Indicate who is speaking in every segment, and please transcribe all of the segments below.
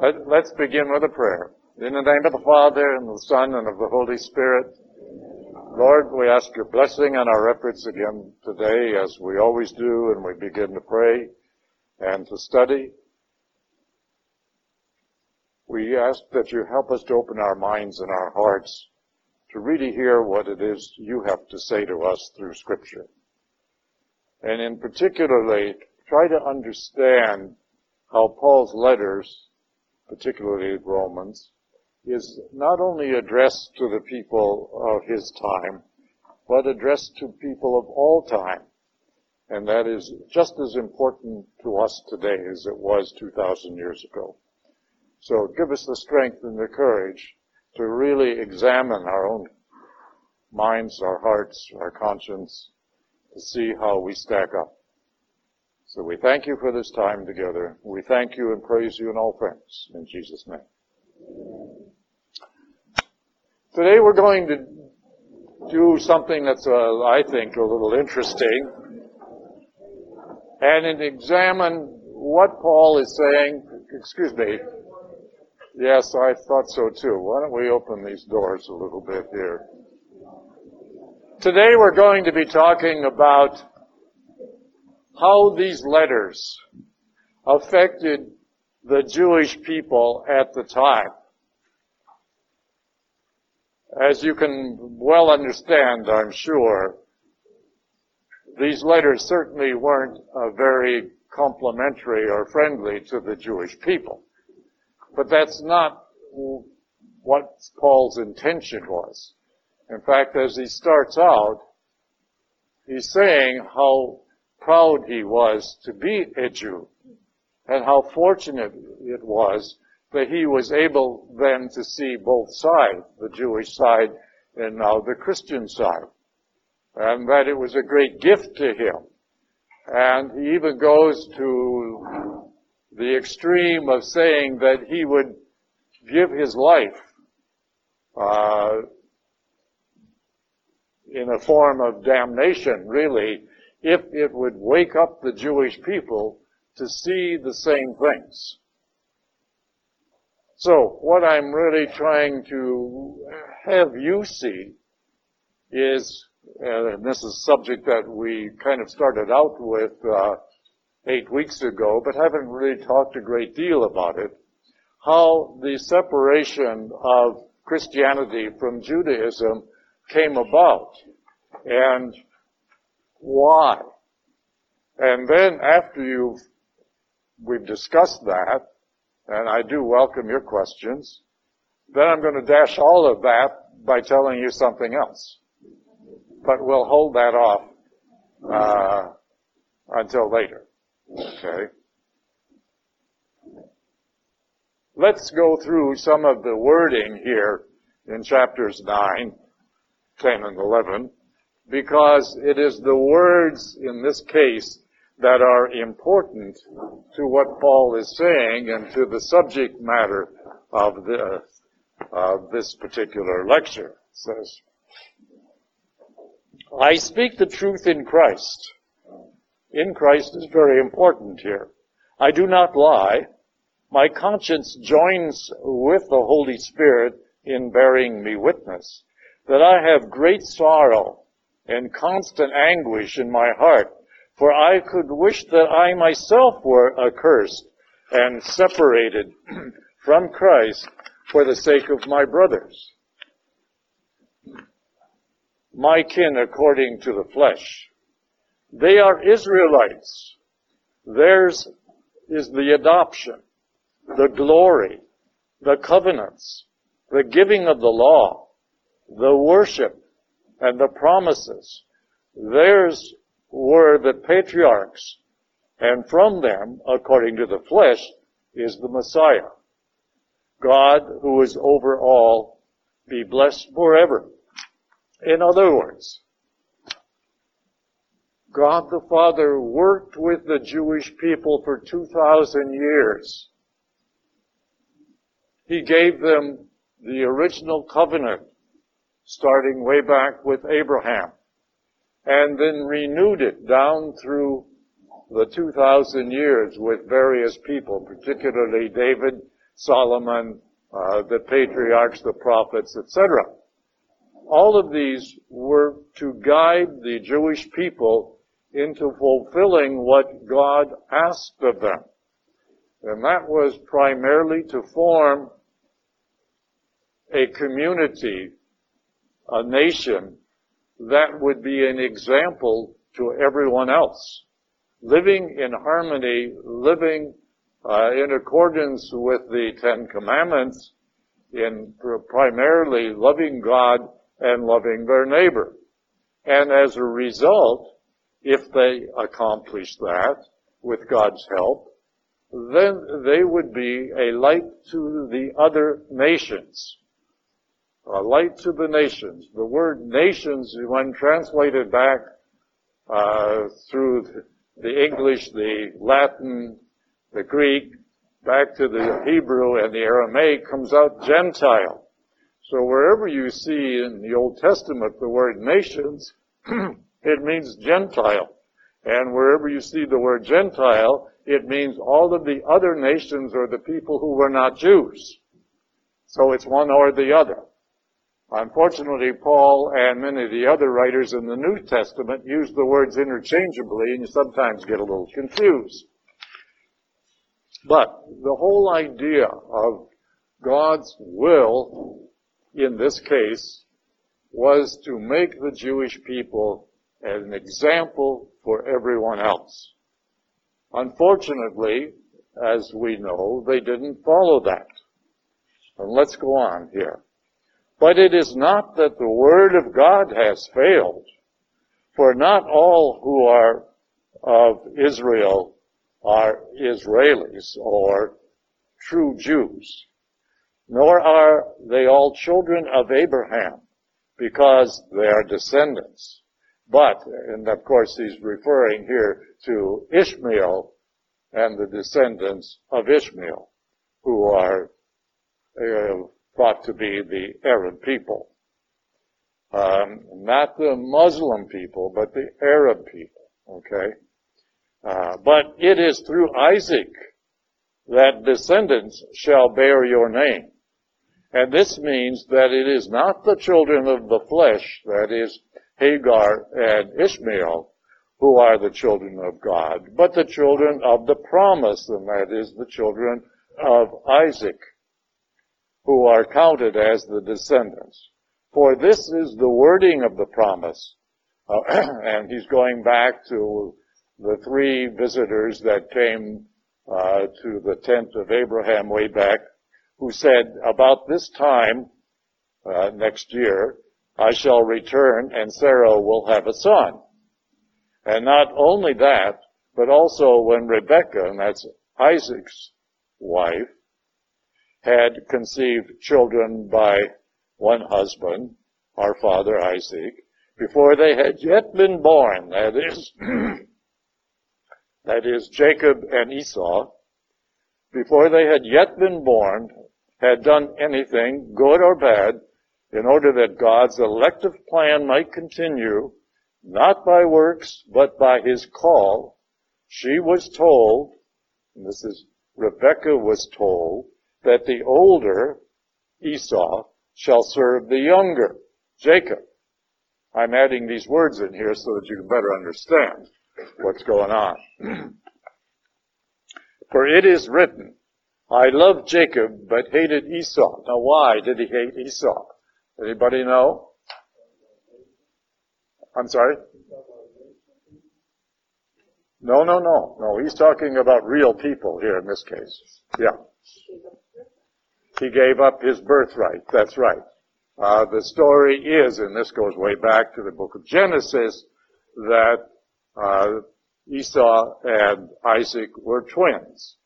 Speaker 1: Let, let's begin with a prayer. In the name of the Father, and the Son, and of the Holy Spirit. Lord, we ask your blessing on our efforts again today, as we always do, and we begin to pray and to study. We ask that you help us to open our minds and our hearts to really hear what it is you have to say to us through Scripture. And in particularly, try to understand how Paul's letters, particularly Romans, is not only addressed to the people of his time, but addressed to people of all time. And that is just as important to us today as it was 2,000 years ago. So give us the strength and the courage to really examine our own minds, our hearts, our conscience, to see how we stack up. So we thank you for this time together. We thank you and praise you in all things. In Jesus' name. Today we're going to do something that's, uh, I think, a little interesting and examine what Paul is saying. Excuse me. Yes, I thought so too. Why don't we open these doors a little bit here? Today we're going to be talking about how these letters affected the Jewish people at the time. As you can well understand, I'm sure, these letters certainly weren't uh, very complimentary or friendly to the Jewish people. But that's not what Paul's intention was. In fact, as he starts out, he's saying how proud he was to be a Jew and how fortunate it was that he was able then to see both sides, the Jewish side and now the Christian side. And that it was a great gift to him. And he even goes to the extreme of saying that he would give his life uh, in a form of damnation, really, if it would wake up the Jewish people to see the same things. So, what I'm really trying to have you see is, and this is a subject that we kind of started out with uh, eight weeks ago, but haven't really talked a great deal about it, how the separation of Christianity from Judaism came about and why. And then after you've, we've discussed that, and I do welcome your questions, then I'm going to dash all of that by telling you something else. But we'll hold that off, uh, until later. Okay? Let's go through some of the wording here in chapters 9, 10, and 11 because it is the words in this case that are important to what Paul is saying and to the subject matter of, the, this particular lecture. It says, I speak the truth in Christ. In Christ is very important here. I do not lie. My conscience joins with the Holy Spirit in bearing me witness that I have great sorrow and constant anguish in my heart, for I could wish that I myself were accursed and separated from Christ for the sake of my brothers. My kin according to the flesh. They are Israelites. Theirs is the adoption, the glory, the covenants, the giving of the law, the worship, and the promises. Theirs were the patriarchs, and from them, according to the flesh, is the Messiah. God, who is over all, be blessed forever. In other words, God the Father worked with the Jewish people for 2,000 years. He gave them the original covenant starting way back with Abraham, and then renewed it down through the 2,000 years with various people, particularly David, Solomon, uh, the patriarchs, the prophets, etc. All of these were to guide the Jewish people into fulfilling what God asked of them. And that was primarily to form a community, a nation that would be an example to everyone else. Living in harmony, living uh, in accordance with the Ten Commandments, in primarily loving God and loving their neighbor. And as a result, if they accomplish that with God's help, then they would be a light to the other nations. A light to the nations. The word nations, when translated back uh, through the English, the Latin, the Greek, back to the Hebrew and the Aramaic, comes out Gentile. So wherever you see in the Old Testament the word nations, it means Gentile. And wherever you see the word Gentile, it means all of the other nations or the people who were not Jews. So it's one or the other. Unfortunately, Paul and many of the other writers in the New Testament use the words interchangeably and you sometimes get a little confused. But the whole idea of God's will in this case was to make the Jewish people an example for everyone else. Unfortunately, as we know, they didn't follow that. And let's go on here. But it is not that the word of God has failed, for not all who are of Israel are Israelis or true Jews, nor are they all children of Abraham, because they are descendants. But, and of course he's referring here to Ishmael and the descendants of Ishmael, who are uh, thought to be the Arab people. Um, not the Muslim people, but the Arab people. Okay? Uh, but it is through Isaac that descendants shall bear your name. And this means that it is not the children of the flesh, that is, Hagar and Ishmael, who are the children of God, but the children of the promise, and that is the children of Isaac, who are counted as the descendants. For this is the wording of the promise. Uh, and he's going back to the three visitors that came uh, to the tent of Abraham way back, who said, about this time uh, next year, I shall return and Sarah will have a son. And not only that, but also when Rebekah, and that's Isaac's wife, had conceived children by one husband, our father Isaac, before they had yet been born, that is, that is Jacob and Esau, before they had yet been born, had done anything, good or bad, in order that God's elective plan might continue, not by works, but by his call, she was told, and this is Rebecca was told, that the older, Esau, shall serve the younger, Jacob. I'm adding these words in here so that you can better understand what's going on. For it is written, I loved Jacob, but hated Esau. Now why did he hate Esau? Anybody know? I'm sorry? No, no, no, no. He's talking about real people here in this case. Yeah. He gave up his birthright. That's right. Uh, the story is, and this goes way back to the book of Genesis, that uh, Esau and Isaac were twins.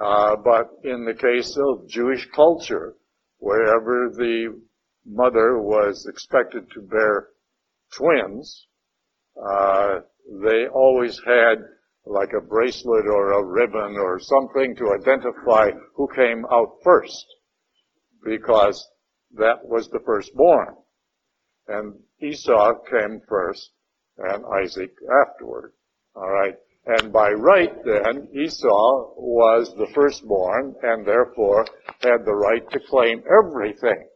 Speaker 1: Uh, but in the case of Jewish culture, wherever the mother was expected to bear twins, uh, they always had like a bracelet or a ribbon or something to identify who came out first, because that was the firstborn. And Esau came first and Isaac afterward. All right. And by right then, Esau was the firstborn and therefore had the right to claim everything.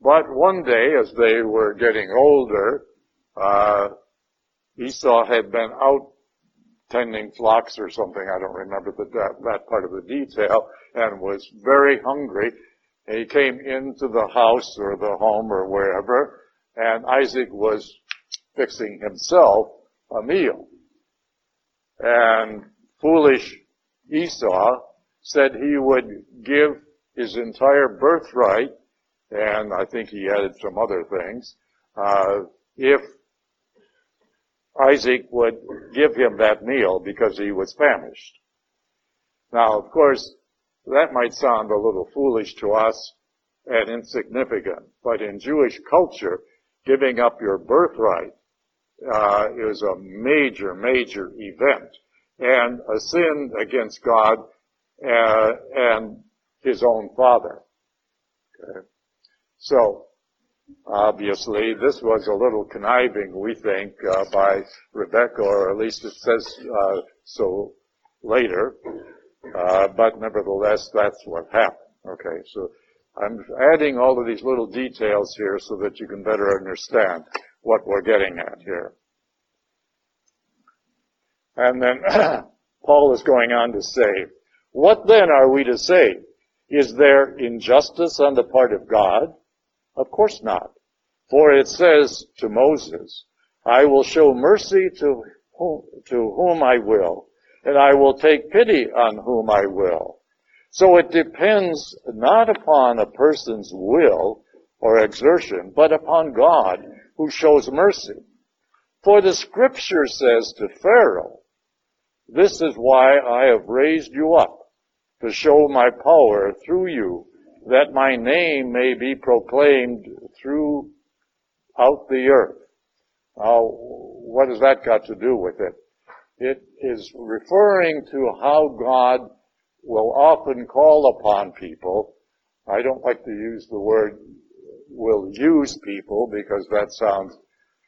Speaker 1: But one day, as they were getting older, uh, Esau had been out tending flocks or something. I don't remember the, that, that part of the detail, and was very hungry. And He came into the house or the home or wherever, and Isaac was fixing himself a meal. And foolish Esau said he would give his entire birthright, and I think he added some other things, uh, if Isaac would give him that meal because he was famished. Now, of course, that might sound a little foolish to us and insignificant, but in Jewish culture, giving up your birthright uh, is a major, major event and a sin against God uh, and his own father. Okay. So, obviously, this was a little conniving, we think, uh, by Rebecca, or at least it says uh, so later. Uh, but nevertheless, that's what happened. Okay, so I'm adding all of these little details here so that you can better understand what we're getting at here. And then Paul is going on to say, what then are we to say? Is there injustice on the part of God? Of course not. For it says to Moses, I will show mercy to whom, to whom I will, and I will take pity on whom I will. So it depends not upon a person's will or exertion, but upon God who shows mercy. For the scripture says to Pharaoh, this is why I have raised you up, to show my power through you, that my name may be proclaimed throughout the earth. Now, what has that got to do with it? It is referring to how God will often call upon people. I don't like to use the word will use people because that sounds,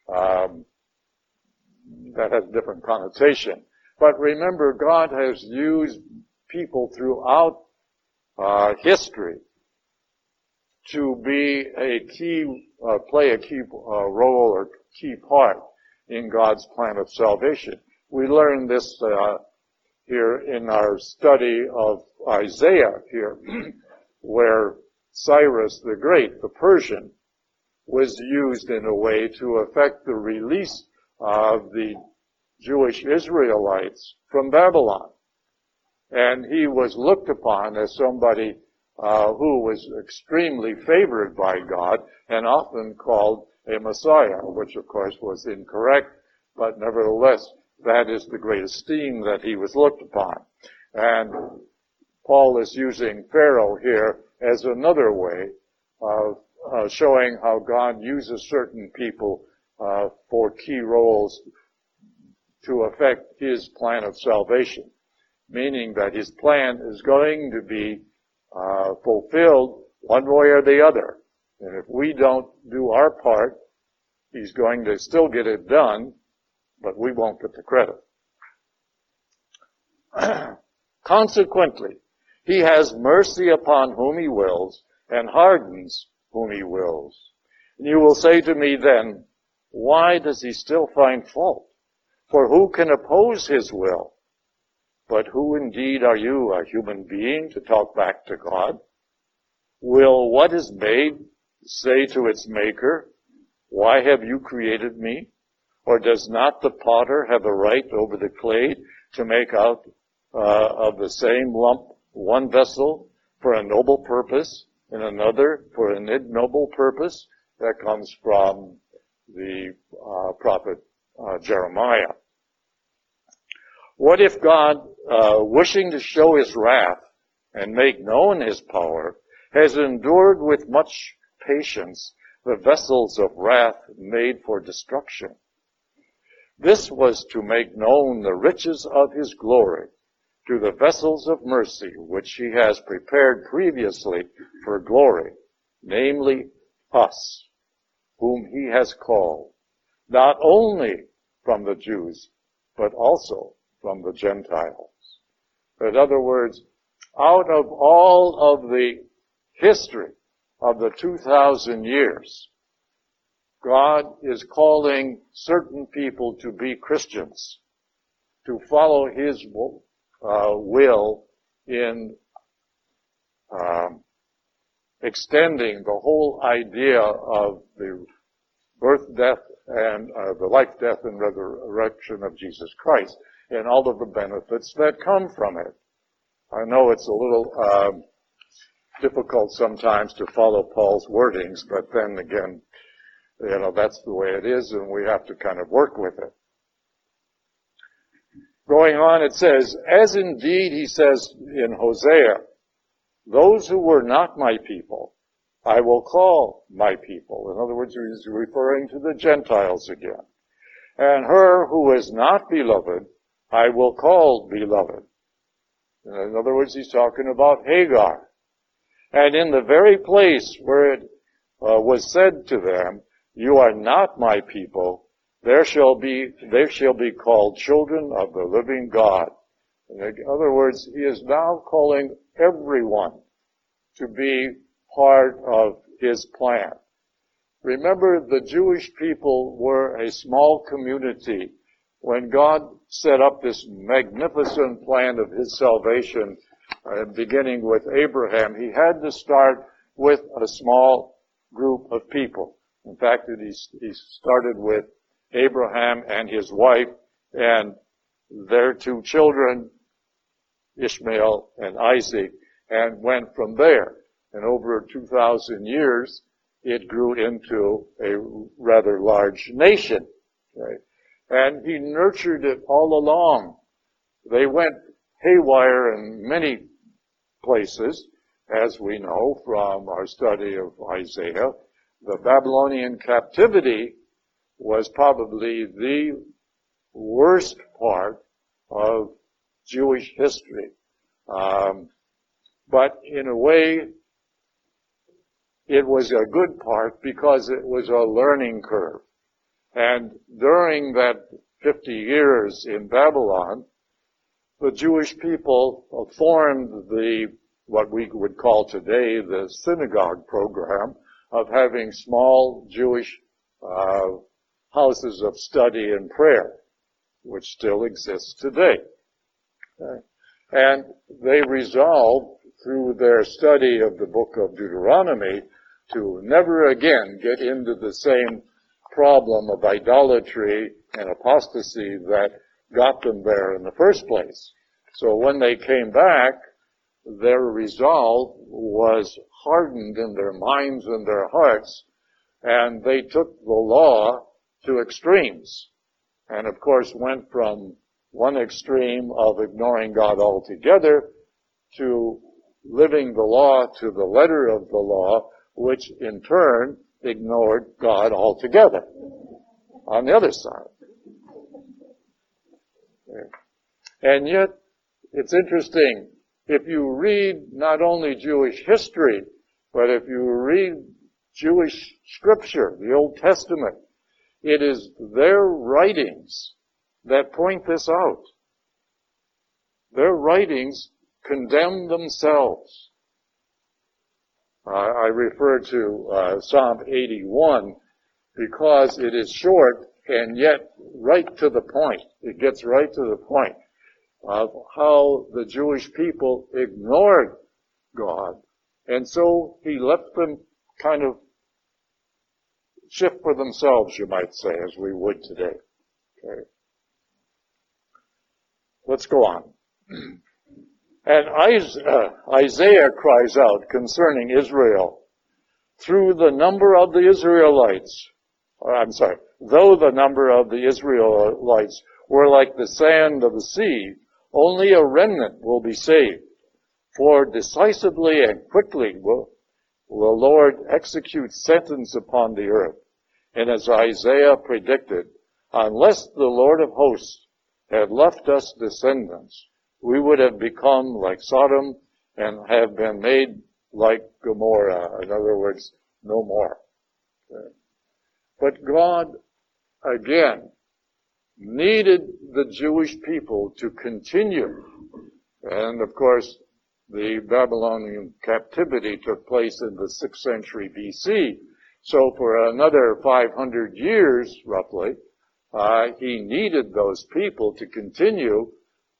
Speaker 1: um, that has a different connotation. But remember, God has used people throughout uh, history to be a key, uh, play a key uh, role or key part in God's plan of salvation. We learned this uh, here in our study of Isaiah here, where Cyrus the Great, the Persian, was used in a way to affect the release of the Jewish Israelites from Babylon. And he was looked upon as somebody uh, who was extremely favored by God and often called a Messiah, which of course was incorrect, but nevertheless, that is the great esteem that he was looked upon. And Paul is using Pharaoh here as another way of uh, showing how God uses certain people uh, for key roles to affect his plan of salvation, meaning that his plan is going to be uh, fulfilled one way or the other. And if we don't do our part, he's going to still get it done, but we won't get the credit. Consequently, he has mercy upon whom he wills and hardens whom he wills. And you will say to me then, why does he still find fault? For who can oppose his will? But who indeed are you, a human being, to talk back to God? Will what is made say to its maker, why have you created me? Or does not the potter have a right over the clay to make out uh, of the same lump one vessel for a noble purpose and another for an ignoble purpose? That comes from the uh, prophet uh, Jeremiah. What if God, uh, wishing to show his wrath and make known his power, has endured with much patience the vessels of wrath made for destruction? This was to make known the riches of his glory to the vessels of mercy which he has prepared previously for glory, namely us, whom he has called, not only from the Jews, but also from the Gentiles. In other words, out of all of the history of the 2,000 years, God is calling certain people to be Christians, to follow His uh, will in um, extending the whole idea of the birth, death, and uh, the life, death, and resurrection of Jesus Christ, and all of the benefits that come from it. I know it's a little um, difficult sometimes to follow Paul's wordings, but then again, you know, that's the way it is and we have to kind of work with it. Going on, it says, as indeed he says in Hosea, those who were not my people, I will call my people. In other words, he's referring to the Gentiles again. And her who is not beloved, I will call beloved. In other words, he's talking about Hagar. And in the very place where it uh, was said to them, you are not my people. There shall be, they shall be called children of the living God. In other words, he is now calling everyone to be part of his plan. Remember, the Jewish people were a small community when God set up this magnificent plan of his salvation, uh, beginning with Abraham, he had to start with a small group of people. In fact, he, he started with Abraham and his wife and their two children, Ishmael and Isaac, and went from there. And over 2,000 years, it grew into a rather large nation. Okay? And he nurtured it all along. They went haywire in many places, as we know from our study of Isaiah the Babylonian captivity was probably the worst part of Jewish history. Um, but in a way, it was a good part because it was a learning curve. And during that 50 years in Babylon, the Jewish people formed the, what we would call today the synagogue program, of having small Jewish uh, houses of study and prayer, which still exists today. Okay. And they resolved through their study of the book of Deuteronomy to never again get into the same problem of idolatry and apostasy that got them there in the first place. So when they came back, their resolve was hardened in their minds and their hearts, and they took the law to extremes. And of course went from one extreme of ignoring God altogether to living the law to the letter of the law, which in turn ignored God altogether on the other side. And yet, it's interesting, if you read not only Jewish history, but if you read Jewish scripture, the Old Testament, it is their writings that point this out. Their writings condemn themselves. Uh, I refer to uh, Psalm 81 because it is short and yet right to the point. It gets right to the point of how the Jewish people ignored God and so he left them kind of shift for themselves, you might say, as we would today. Okay. Let's go on. And uh, Isaiah cries out concerning Israel, through the number of the Israelites, or I'm sorry, though the number of the Israelites were like the sand of the sea, only a remnant will be saved. For decisively and quickly will, will the Lord execute sentence upon the earth. And as Isaiah predicted, unless the Lord of hosts had left us descendants, we would have become like Sodom and have been made like Gomorrah. In other words, no more. Okay. But God, again, needed the Jewish people to continue. And of course, the Babylonian captivity took place in the 6th century BC. So for another 500 years, roughly, uh, he needed those people to continue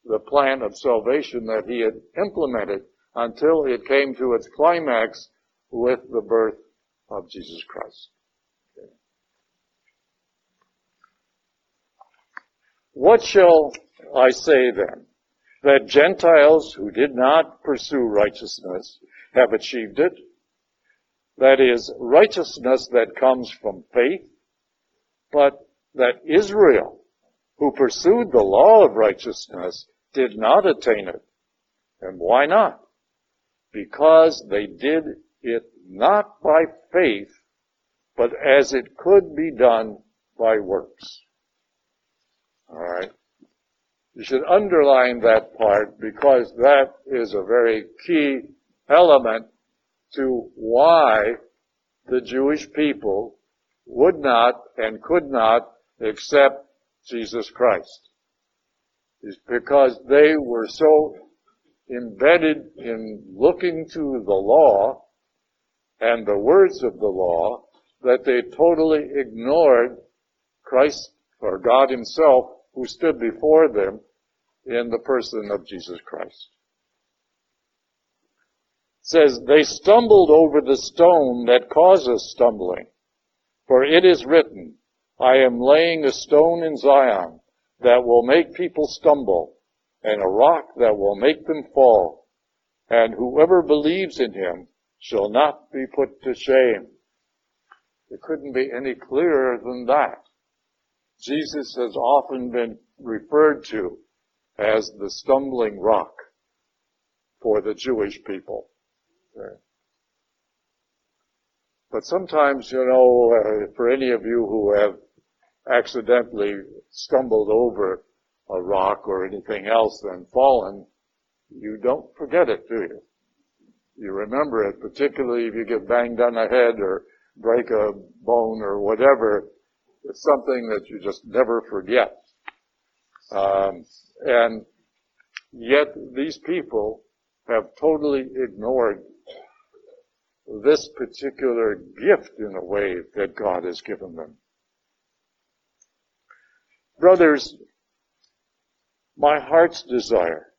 Speaker 1: the plan of salvation that he had implemented until it came to its climax with the birth of Jesus Christ. Okay. What shall I say then? That Gentiles who did not pursue righteousness have achieved it? That is, righteousness that comes from faith, but that Israel, who pursued the law of righteousness, did not attain it. And why not? Because they did it not by faith, but as it could be done by works. Alright? You should underline that part because that is a very key element to why the Jewish people would not and could not accept Jesus Christ. Is because they were so embedded in looking to the law and the words of the law that they totally ignored Christ or God himself who stood before them in the person of Jesus Christ. It says, they stumbled over the stone that causes stumbling. For it is written, I am laying a stone in Zion that will make people stumble and a rock that will make them fall. And whoever believes in him shall not be put to shame. It couldn't be any clearer than that. Jesus has often been referred to as the stumbling rock for the Jewish people. But sometimes, you know, uh, for any of you who have accidentally stumbled over a rock or anything else and fallen, you don't forget it, do you? You remember it, particularly if you get banged on the head or break a bone or whatever. It's something that you just never forget. Um, and yet these people have totally ignored this particular gift in a way that God has given them. Brothers, my heart's desire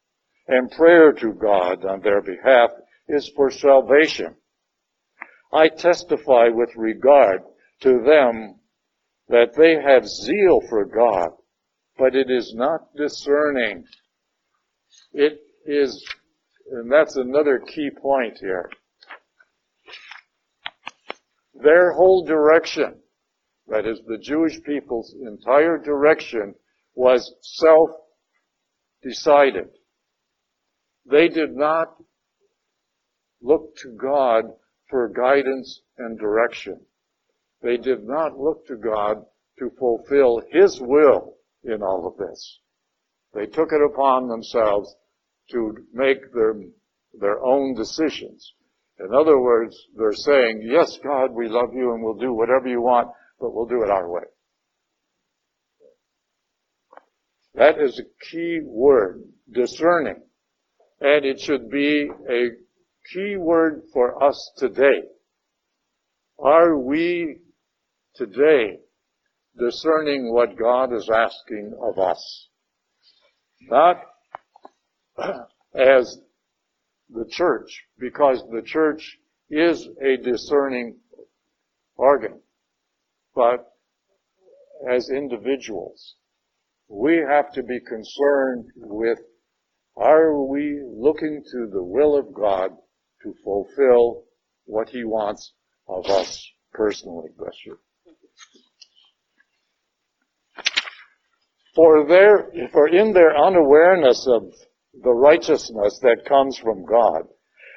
Speaker 1: and prayer to God on their behalf is for salvation. I testify with regard to them that they have zeal for God, but it is not discerning. It is, and that's another key point here. Their whole direction, that is the Jewish people's entire direction, was self-decided. They did not look to God for guidance and direction. They did not look to God to fulfill His will in all of this. They took it upon themselves to make their, their own decisions. In other words, they're saying, yes, God, we love you and we'll do whatever you want, but we'll do it our way. That is a key word, discerning. And it should be a key word for us today. Are we today discerning what God is asking of us? Not as the church, because the church is a discerning organ, but as individuals, we have to be concerned with are we looking to the will of God to fulfill what He wants of us personally? Bless you. For their, for in their unawareness of the righteousness that comes from God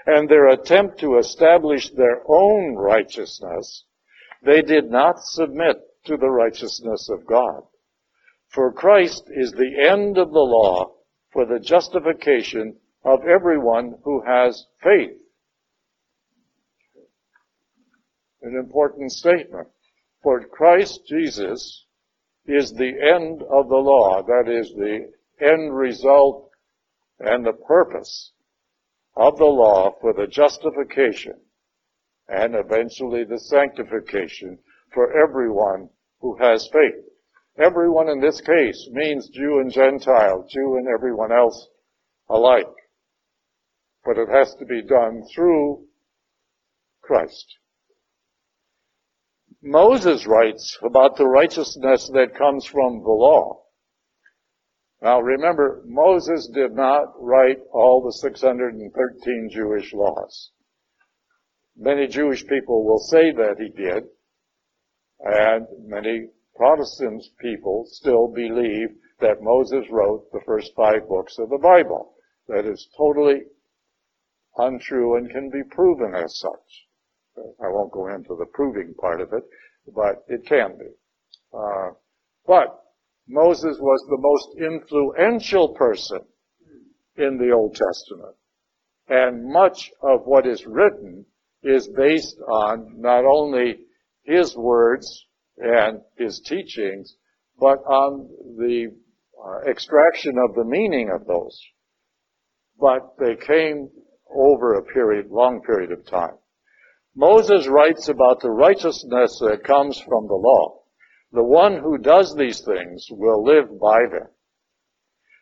Speaker 1: and their attempt to establish their own righteousness, they did not submit to the righteousness of God. For Christ is the end of the law for the justification of everyone who has faith. An important statement. For Christ Jesus is the end of the law. That is the end result and the purpose of the law for the justification and eventually the sanctification for everyone who has faith. Everyone in this case means Jew and Gentile, Jew and everyone else alike. But it has to be done through Christ. Moses writes about the righteousness that comes from the law. Now remember, Moses did not write all the 613 Jewish laws. Many Jewish people will say that he did, and many Protestant people still believe that Moses wrote the first five books of the Bible. That is totally untrue and can be proven as such. I won't go into the proving part of it, but it can be. Uh, but Moses was the most influential person in the Old Testament. And much of what is written is based on not only his words and his teachings, but on the uh, extraction of the meaning of those. But they came over a period, long period of time. Moses writes about the righteousness that comes from the law. The one who does these things will live by them.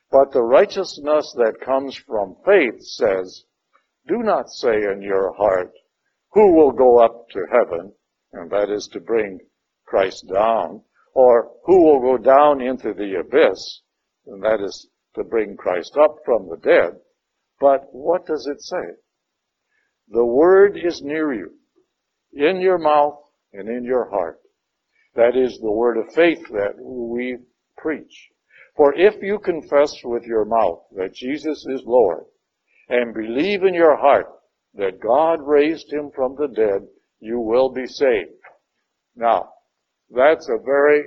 Speaker 1: But the righteousness that comes from faith says, do not say in your heart, who will go up to heaven? And that is to bring Christ down. Or who will go down into the abyss? And that is to bring Christ up from the dead. But what does it say? The word is near you, in your mouth and in your heart. That is the word of faith that we preach. For if you confess with your mouth that Jesus is Lord and believe in your heart that God raised him from the dead, you will be saved. Now, that's a very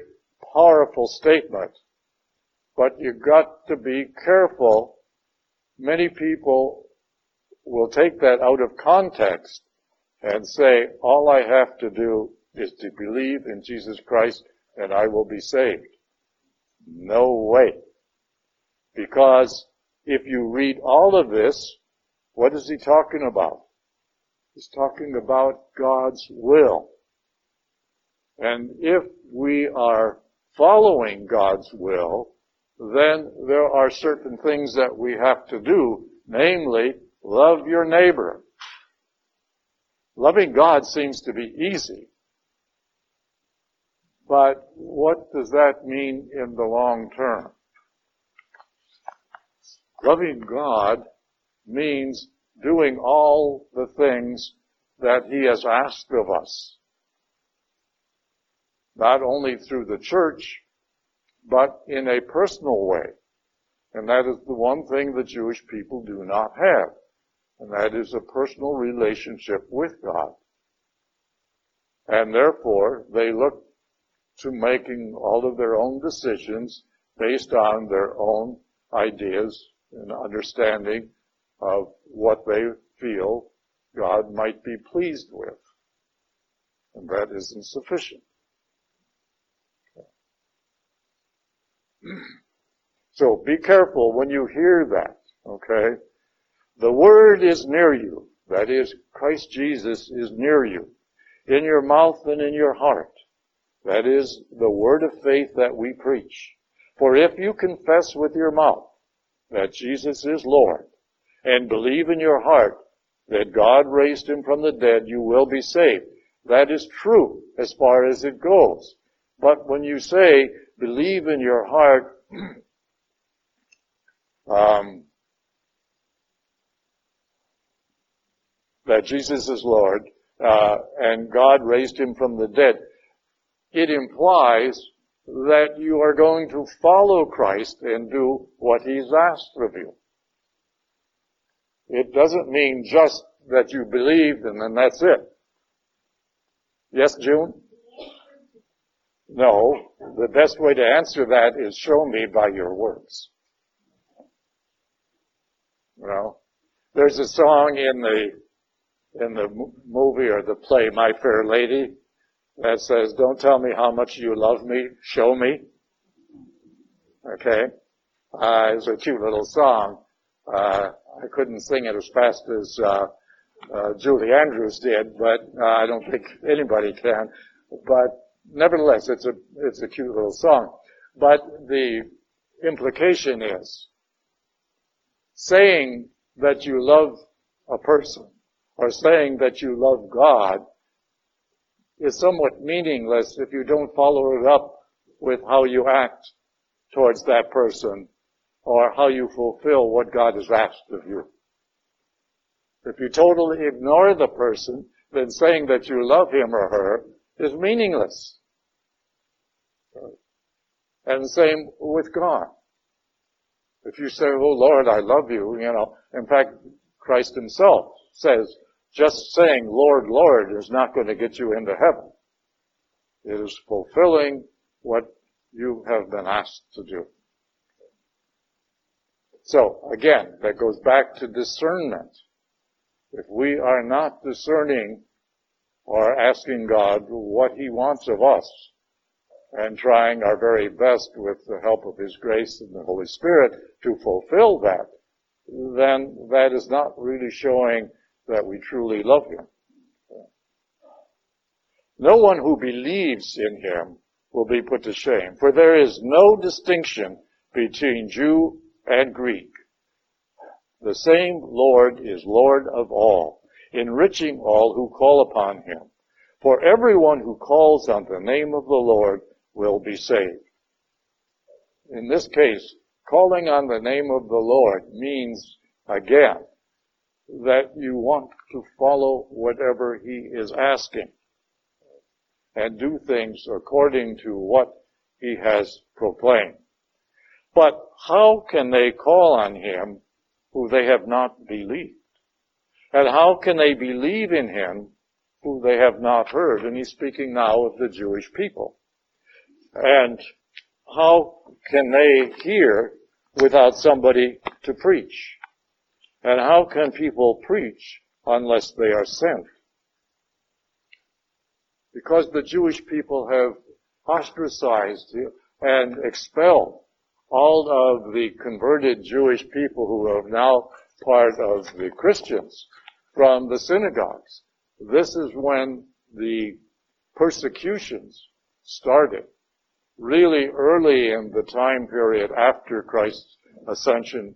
Speaker 1: powerful statement, but you've got to be careful. Many people will take that out of context and say, all I have to do is to believe in Jesus Christ and I will be saved. No way. Because if you read all of this, what is he talking about? He's talking about God's will. And if we are following God's will, then there are certain things that we have to do, namely, love your neighbor. Loving God seems to be easy. But what does that mean in the long term? Loving God means doing all the things that He has asked of us. Not only through the church, but in a personal way. And that is the one thing the Jewish people do not have. And that is a personal relationship with God. And therefore, they look to making all of their own decisions based on their own ideas and understanding of what they feel God might be pleased with. And that isn't sufficient. So be careful when you hear that, okay? The word is near you. That is, Christ Jesus is near you. In your mouth and in your heart. That is the word of faith that we preach. For if you confess with your mouth that Jesus is Lord and believe in your heart that God raised him from the dead, you will be saved. That is true as far as it goes. But when you say believe in your heart, um, that Jesus is Lord, uh, and God raised him from the dead, it implies that you are going to follow Christ and do what he's asked of you. It doesn't mean just that you believed and then that's it. Yes, June? No. The best way to answer that is show me by your works. Well, there's a song in the in the movie or the play My Fair Lady that says, "Don't tell me how much you love me, show me." Okay? Uh, it's a cute little song. Uh, I couldn't sing it as fast as uh, uh, Julie Andrews did, but uh, I don't think anybody can. But nevertheless, it's a it's a cute little song. But the implication is saying that you love a person or saying that you love God is somewhat meaningless if you don't follow it up with how you act towards that person or how you fulfill what God has asked of you. If you totally ignore the person, then saying that you love him or her is meaningless. And same with God. If you say, oh Lord, I love you, you know, in fact, Christ himself says, just saying Lord, Lord is not going to get you into heaven. It is fulfilling what you have been asked to do. So, again, that goes back to discernment. If we are not discerning or asking God what He wants of us and trying our very best with the help of His grace and the Holy Spirit to fulfill that, then that is not really showing that we truly love Him. No one who believes in Him will be put to shame, for there is no distinction between Jew and Greek. The same Lord is Lord of all, enriching all who call upon him. For everyone who calls on the name of the Lord will be saved. In this case, calling on the name of the Lord means, again, that you want to follow whatever he is asking and do things according to what he has proclaimed. But how can they call on him who they have not believed? And how can they believe in him who they have not heard? And he's speaking now of the Jewish people. And how can they hear without somebody to preach? And how can people preach unless they are sent? Because the Jewish people have ostracized and expelled all of the converted Jewish people who are now part of the Christians from the synagogues. This is when the persecutions started. Really early in the time period after Christ's ascension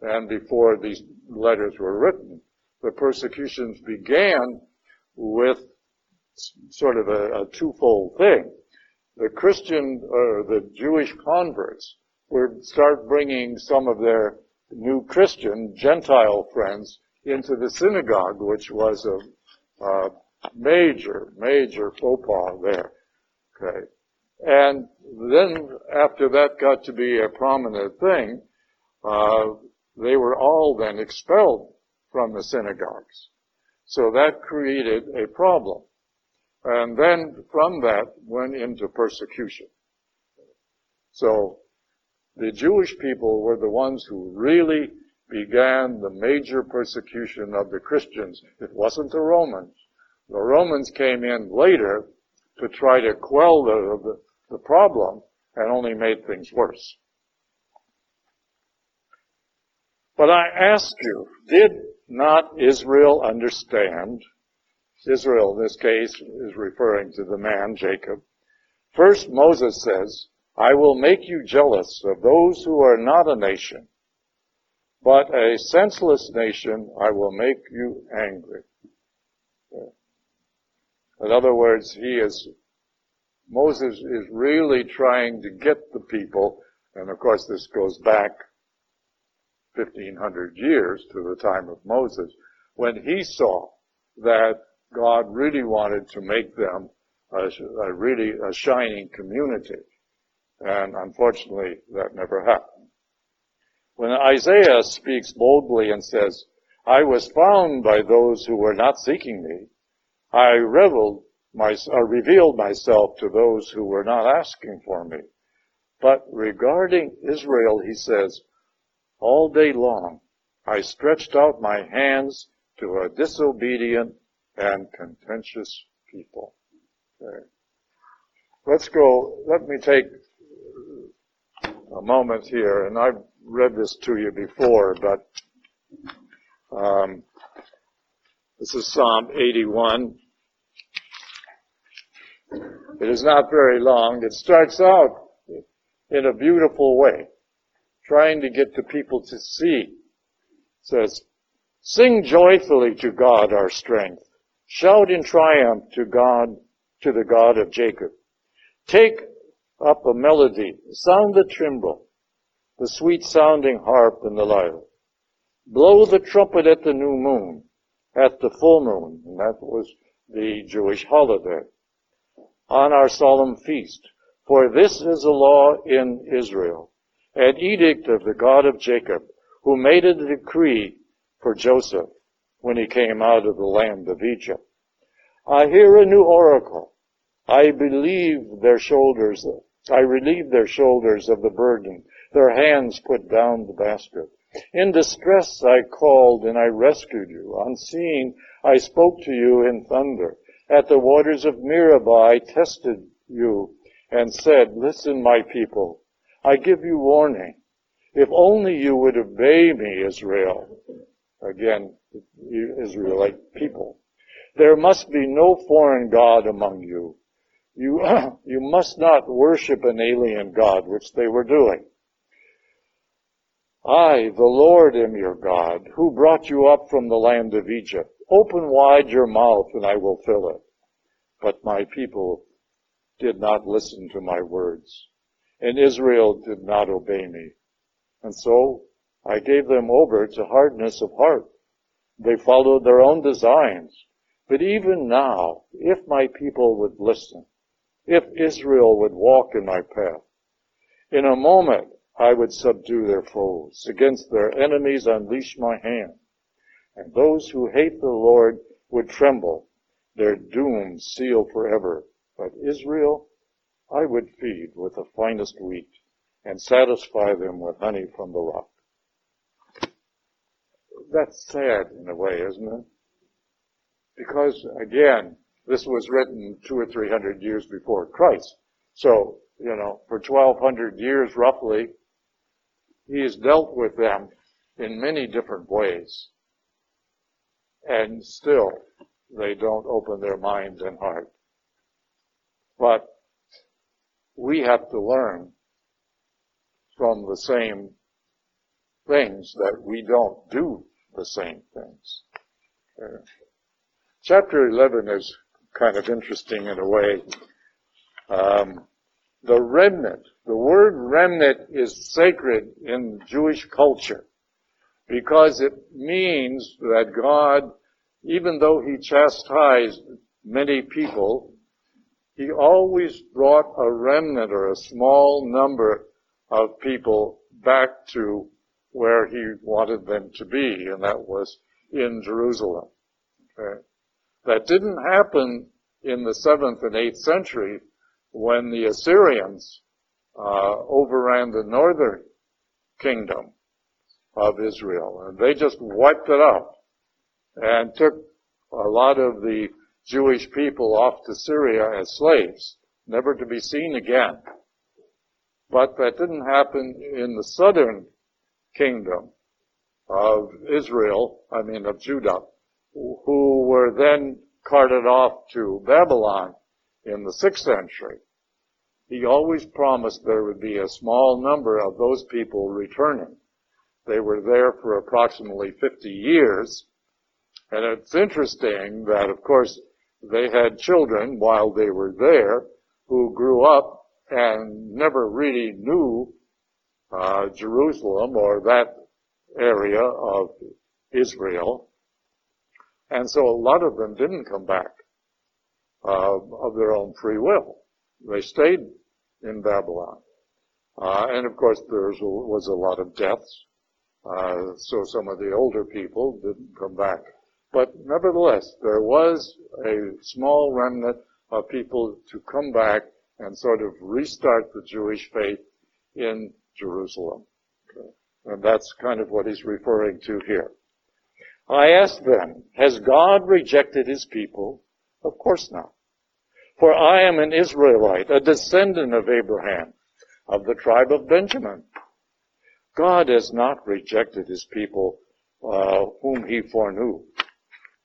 Speaker 1: and before these letters were written, the persecutions began with sort of a, a twofold thing. The Christian, or the Jewish converts would start bringing some of their new Christian Gentile friends into the synagogue, which was a, a major, major faux pas there. Okay. And then after that got to be a prominent thing, uh, they were all then expelled from the synagogues. So that created a problem. And then from that went into persecution. So the Jewish people were the ones who really began the major persecution of the Christians. It wasn't the Romans. The Romans came in later to try to quell the, the, the problem and only made things worse. But I ask you, did not Israel understand? Israel in this case is referring to the man, Jacob. First Moses says, I will make you jealous of those who are not a nation, but a senseless nation I will make you angry. In other words, he is, Moses is really trying to get the people, and of course this goes back 1500 years to the time of Moses, when he saw that God really wanted to make them a, a really a shining community. And unfortunately, that never happened. When Isaiah speaks boldly and says, I was found by those who were not seeking me, I reveled my, uh, revealed myself to those who were not asking for me. But regarding Israel, he says, all day long I stretched out my hands to a disobedient and contentious people. Okay. Let's go, let me take a moment here, and I've read this to you before, but um, this is Psalm 81. It is not very long. It starts out in a beautiful way, trying to get the people to see. It says, Sing joyfully to God our strength. Shout in triumph to God, to the God of Jacob. Take up a melody, sound the timbrel, the sweet sounding harp and the lyre. Blow the trumpet at the new moon, at the full moon, and that was the Jewish holiday, on our solemn feast. For this is a law in Israel, an edict of the God of Jacob, who made a decree for Joseph when he came out of the land of Egypt. I hear a new oracle. I believe their shoulders, I relieved their shoulders of the burden, their hands put down the basket. In distress I called and I rescued you. On seeing, I spoke to you in thunder. At the waters of Meribah I tested you and said, listen my people, I give you warning. If only you would obey me, Israel. Again, Israelite people. There must be no foreign God among you. You, you must not worship an alien God, which they were doing. I, the Lord, am your God, who brought you up from the land of Egypt. Open wide your mouth and I will fill it. But my people did not listen to my words, and Israel did not obey me. And so I gave them over to hardness of heart. They followed their own designs. But even now, if my people would listen, if Israel would walk in my path, in a moment I would subdue their foes. Against their enemies unleash my hand. And those who hate the Lord would tremble, their doom sealed forever. But Israel I would feed with the finest wheat and satisfy them with honey from the rock. That's sad in a way, isn't it? Because again, this was written two or three hundred years before Christ. So, you know, for 1200 years roughly, he has dealt with them in many different ways. And still, they don't open their minds and heart. But we have to learn from the same things that we don't do the same things. Uh, chapter 11 is kind of interesting in a way. Um, the remnant, the word remnant is sacred in Jewish culture because it means that God, even though He chastised many people, He always brought a remnant or a small number of people back to where he wanted them to be, and that was in Jerusalem. Okay. That didn't happen in the seventh and eighth century when the Assyrians uh, overran the northern kingdom of Israel, and they just wiped it out and took a lot of the Jewish people off to Syria as slaves, never to be seen again. But that didn't happen in the southern kingdom of Israel, I mean of Judah, who were then carted off to Babylon in the sixth century. He always promised there would be a small number of those people returning. They were there for approximately 50 years. And it's interesting that, of course, they had children while they were there who grew up and never really knew uh, Jerusalem or that area of Israel. And so a lot of them didn't come back uh, of their own free will. They stayed in Babylon. Uh, and of course there was a lot of deaths. Uh, so some of the older people didn't come back. But nevertheless, there was a small remnant of people to come back and sort of restart the Jewish faith in Jerusalem. Okay. And that's kind of what he's referring to here. I ask then, has God rejected his people? Of course not. For I am an Israelite, a descendant of Abraham. of the tribe of Benjamin. God has not rejected his people uh, whom he foreknew.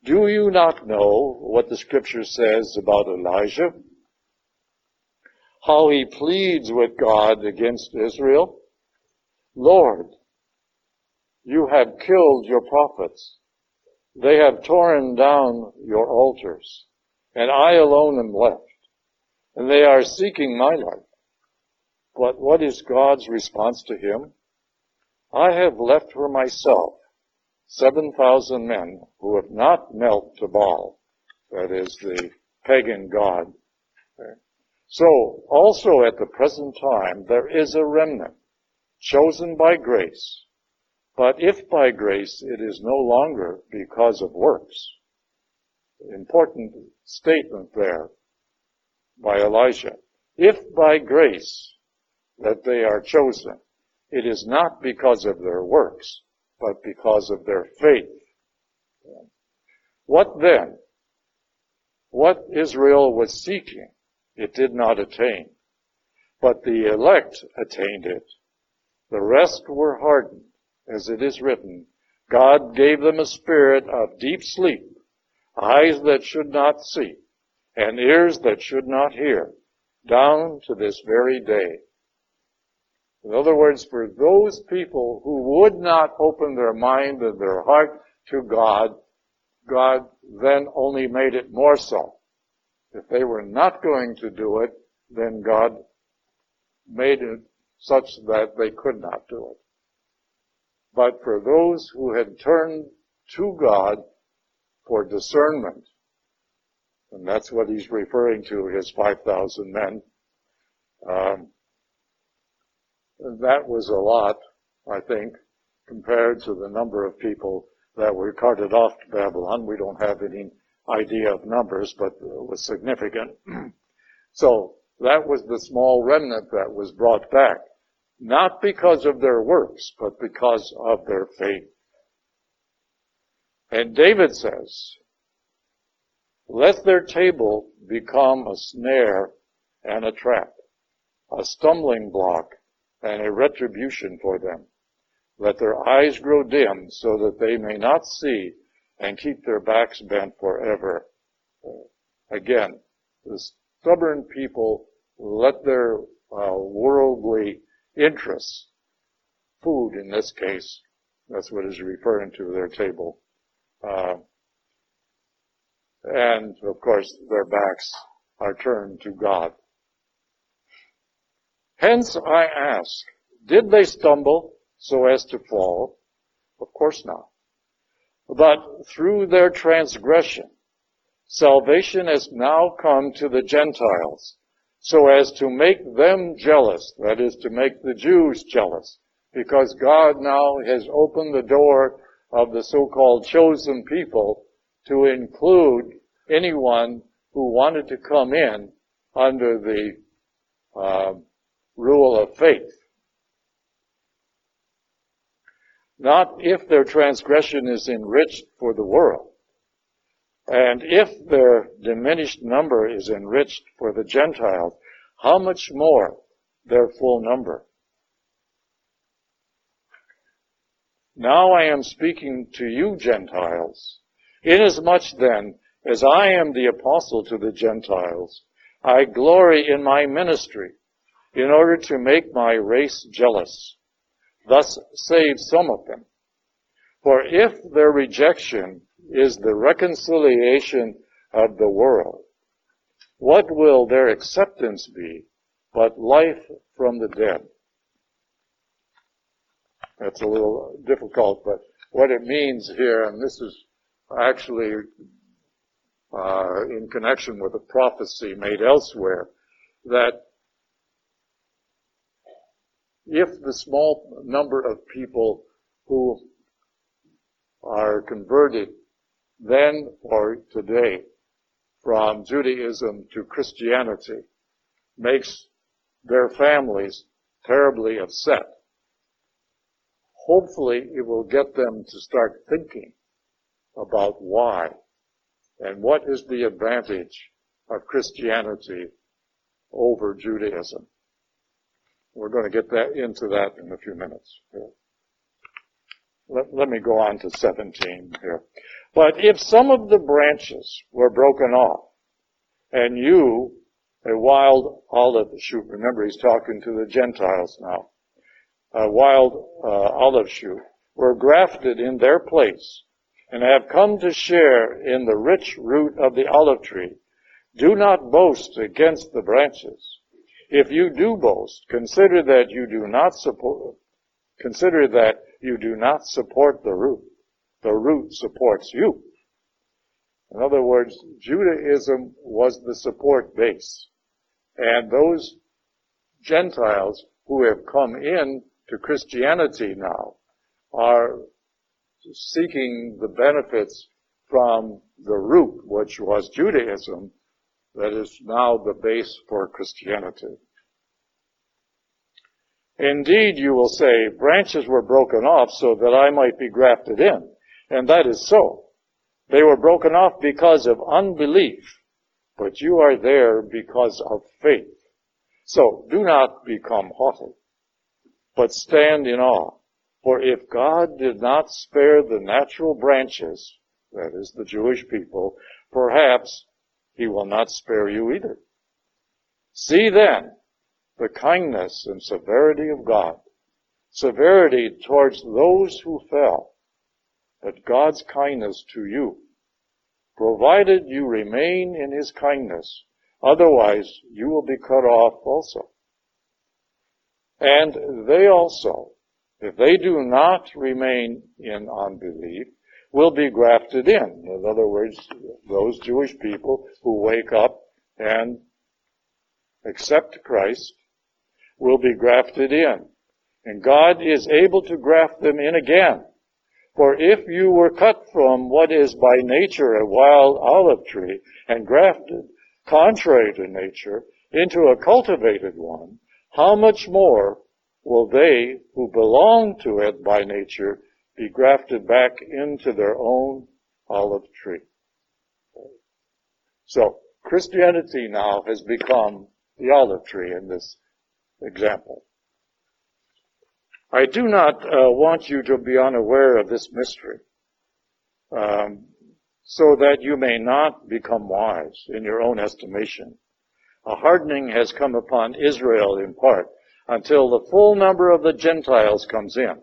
Speaker 1: Do you not know what the scripture says about Elijah? How he pleads with God against Israel? Lord, you have killed your prophets. They have torn down your altars, and I alone am left, and they are seeking my life. But what is God's response to him? I have left for myself 7,000 men who have not knelt to Baal, that is the pagan god. So, also at the present time, there is a remnant chosen by grace. But if by grace, it is no longer because of works. Important statement there by Elijah. If by grace that they are chosen, it is not because of their works, but because of their faith. What then? What Israel was seeking, it did not attain. But the elect attained it. The rest were hardened, as it is written, God gave them a spirit of deep sleep, eyes that should not see, and ears that should not hear, down to this very day. In other words, for those people who would not open their mind and their heart to God, God then only made it more so. If they were not going to do it, then God made it such that they could not do it. But for those who had turned to God for discernment, and that's what he's referring to, his 5,000 men, um, that was a lot, I think, compared to the number of people that were carted off to Babylon. We don't have any idea of numbers, but it was significant. so that was the small remnant that was brought back, not because of their works, but because of their faith. And David says, let their table become a snare and a trap, a stumbling block and a retribution for them. Let their eyes grow dim so that they may not see and keep their backs bent forever. Again, the stubborn people let their uh, worldly interests, food in this case, that's what is referring to their table, uh, and of course their backs are turned to God. Hence I ask, did they stumble so as to fall? Of course not. But through their transgression, salvation has now come to the Gentiles so as to make them jealous, that is to make the Jews jealous, because God now has opened the door of the so-called chosen people to include anyone who wanted to come in under the uh, rule of faith. Not if their transgression is enriched for the world, and if their diminished number is enriched for the Gentiles, how much more their full number? Now I am speaking to you Gentiles. Inasmuch then as I am the apostle to the Gentiles, I glory in my ministry in order to make my race jealous, thus save some of them. For if their rejection is the reconciliation of the world, what will their acceptance be but life from the dead? That's a little difficult, but what it means here, and this is actually uh, in connection with a prophecy made elsewhere, that if the small number of people who are converted then or today from Judaism to Christianity makes their families terribly upset. Hopefully it will get them to start thinking about why and what is the advantage of Christianity over Judaism. We're going to get that into that in a few minutes. Let, let me go on to 17 here. But if some of the branches were broken off, and you, a wild olive shoot, remember he's talking to the Gentiles now, a wild uh, olive shoot, were grafted in their place, and have come to share in the rich root of the olive tree, do not boast against the branches. If you do boast, consider that you do not support, consider that you do not support the root. The root supports you. In other words, Judaism was the support base. And those Gentiles who have come in to Christianity now are seeking the benefits from the root, which was Judaism, that is now the base for Christianity. Indeed, you will say, branches were broken off so that I might be grafted in. And that is so. They were broken off because of unbelief, but you are there because of faith. So do not become haughty, but stand in awe. For if God did not spare the natural branches, that is the Jewish people, perhaps he will not spare you either. See then the kindness and severity of God. Severity towards those who fell, but God's kindness to you, provided you remain in his kindness. Otherwise, you will be cut off also. And they also, if they do not remain in unbelief, will be grafted in. In other words, those Jewish people who wake up and accept Christ will be grafted in. And God is able to graft them in again. For if you were cut from what is by nature a wild olive tree and grafted, contrary to nature, into a cultivated one, how much more will they who belong to it by nature be grafted back into their own olive tree. So Christianity now has become the olive tree in this example. I do not uh, want you to be unaware of this mystery, um, so that you may not become wise in your own estimation. A hardening has come upon Israel in part until the full number of the Gentiles comes in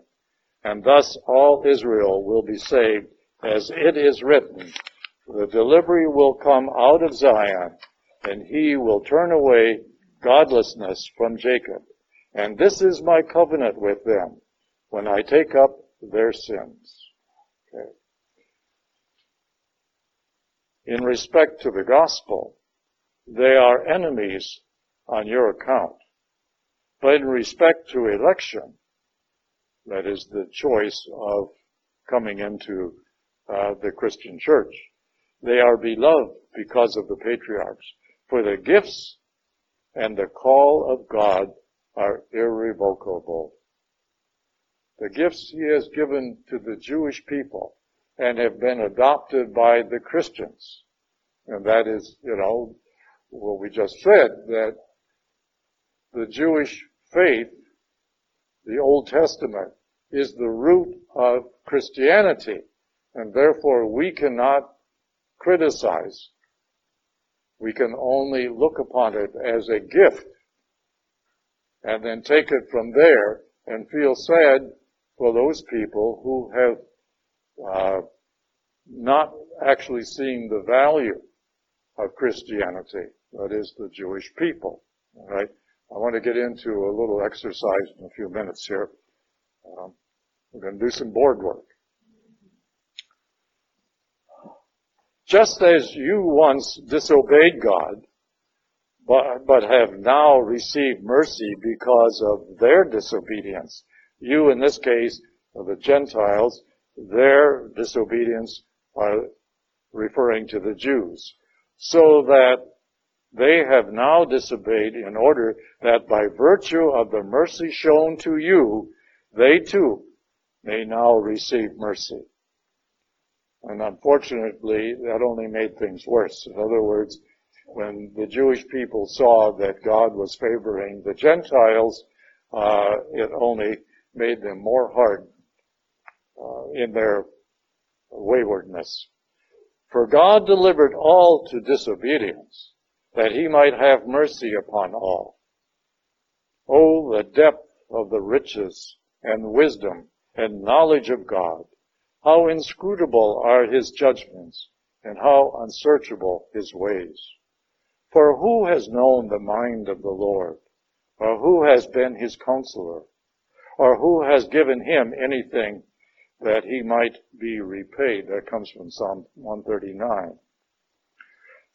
Speaker 1: and thus all Israel will be saved, as it is written, the delivery will come out of Zion, and he will turn away godlessness from Jacob. And this is my covenant with them when I take up their sins. Okay. In respect to the gospel, they are enemies on your account. But in respect to election, that is the choice of coming into uh, the Christian church. They are beloved because of the patriarchs. For the gifts and the call of God are irrevocable. The gifts he has given to the Jewish people and have been adopted by the Christians. And that is, you know, what we just said, that the Jewish faith the Old Testament is the root of Christianity, and therefore we cannot criticize. We can only look upon it as a gift and then take it from there and feel sad for those people who have uh, not actually seen the value of Christianity, that is the Jewish people. All right? I want to get into a little exercise in a few minutes here. Um, we're going to do some board work. Just as you once disobeyed God, but, but have now received mercy because of their disobedience, you in this case, the Gentiles, their disobedience are referring to the Jews, so that they have now disobeyed in order that by virtue of the mercy shown to you, they too may now receive mercy. And unfortunately, that only made things worse. In other words, when the Jewish people saw that God was favoring the Gentiles, uh, it only made them more hardened uh, in their waywardness. For God delivered all to disobedience, that he might have mercy upon all. Oh, the depth of the riches and wisdom and knowledge of God. How inscrutable are his judgments and how unsearchable his ways. For who has known the mind of the Lord? Or who has been his counselor? Or who has given him anything that he might be repaid? That comes from Psalm 139.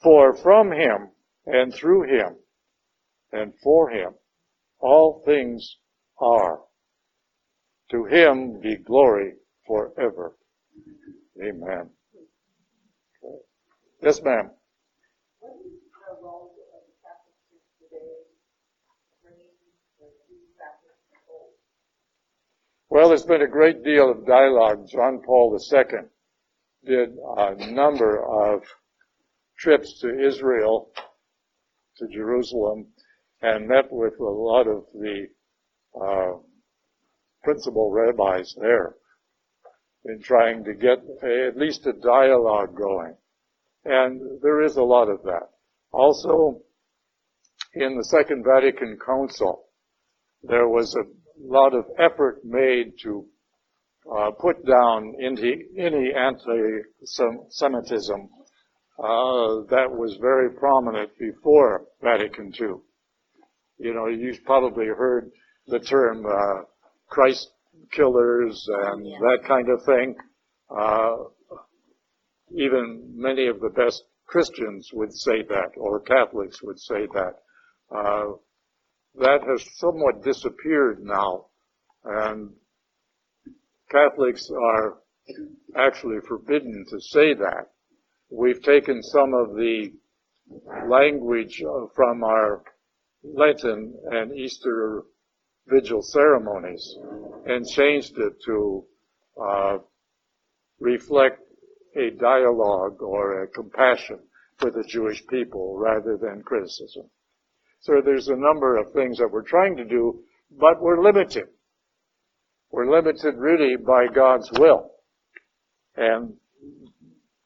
Speaker 1: For from him and through him and for him all things are. To him be glory forever. Amen. Yes, ma'am. Well, there's been a great deal of dialogue. John Paul II did a number of trips to Israel, to Jerusalem, and met with a lot of the uh, principal rabbis there in trying to get a, at least a dialogue going. And there is a lot of that. Also, in the Second Vatican Council, there was a lot of effort made to uh, put down any, any anti-Semitism uh, that was very prominent before Vatican II. You know, you've probably heard the term uh, Christ killers and yeah. that kind of thing. Uh, even many of the best Christians would say that, or Catholics would say that. Uh, that has somewhat disappeared now, and Catholics are actually forbidden to say that. We've taken some of the language from our Lenten and Easter vigil ceremonies and changed it to uh, reflect a dialogue or a compassion for the Jewish people rather than criticism. So there's a number of things that we're trying to do, but we're limited. We're limited really by God's will. And,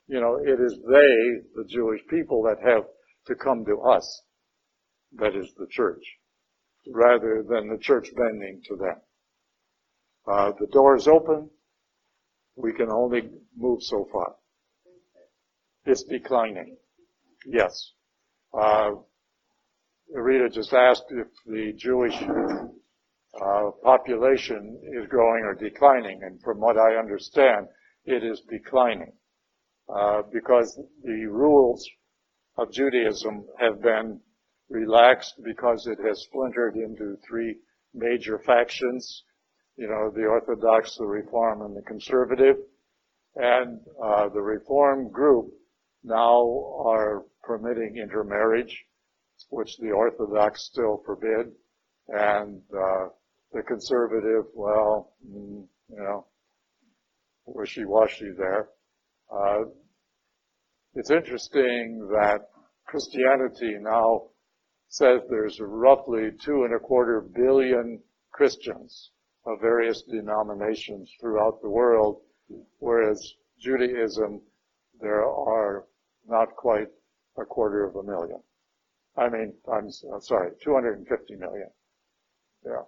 Speaker 1: you know, it is they, the Jewish people, that have to come to us. That is the church rather than the church bending to them. Uh, the door is open. We can only move so far. It's declining. Yes. Uh, Rita just asked if the Jewish uh, population is growing or declining, and from what I understand, it is declining uh, because the rules of Judaism have been relaxed because it has splintered into three major factions. You know, the Orthodox, the Reform, and the Conservative. And uh, the Reform group now are permitting intermarriage, which the Orthodox still forbid. And uh, the Conservative, well, mm, you know, wishy-washy there. Uh, it's interesting that Christianity now says there's roughly two and a quarter billion Christians of various denominations throughout the world, whereas Judaism, there are not quite a quarter of a million. I mean, I'm, I'm sorry, 250 million. Yeah.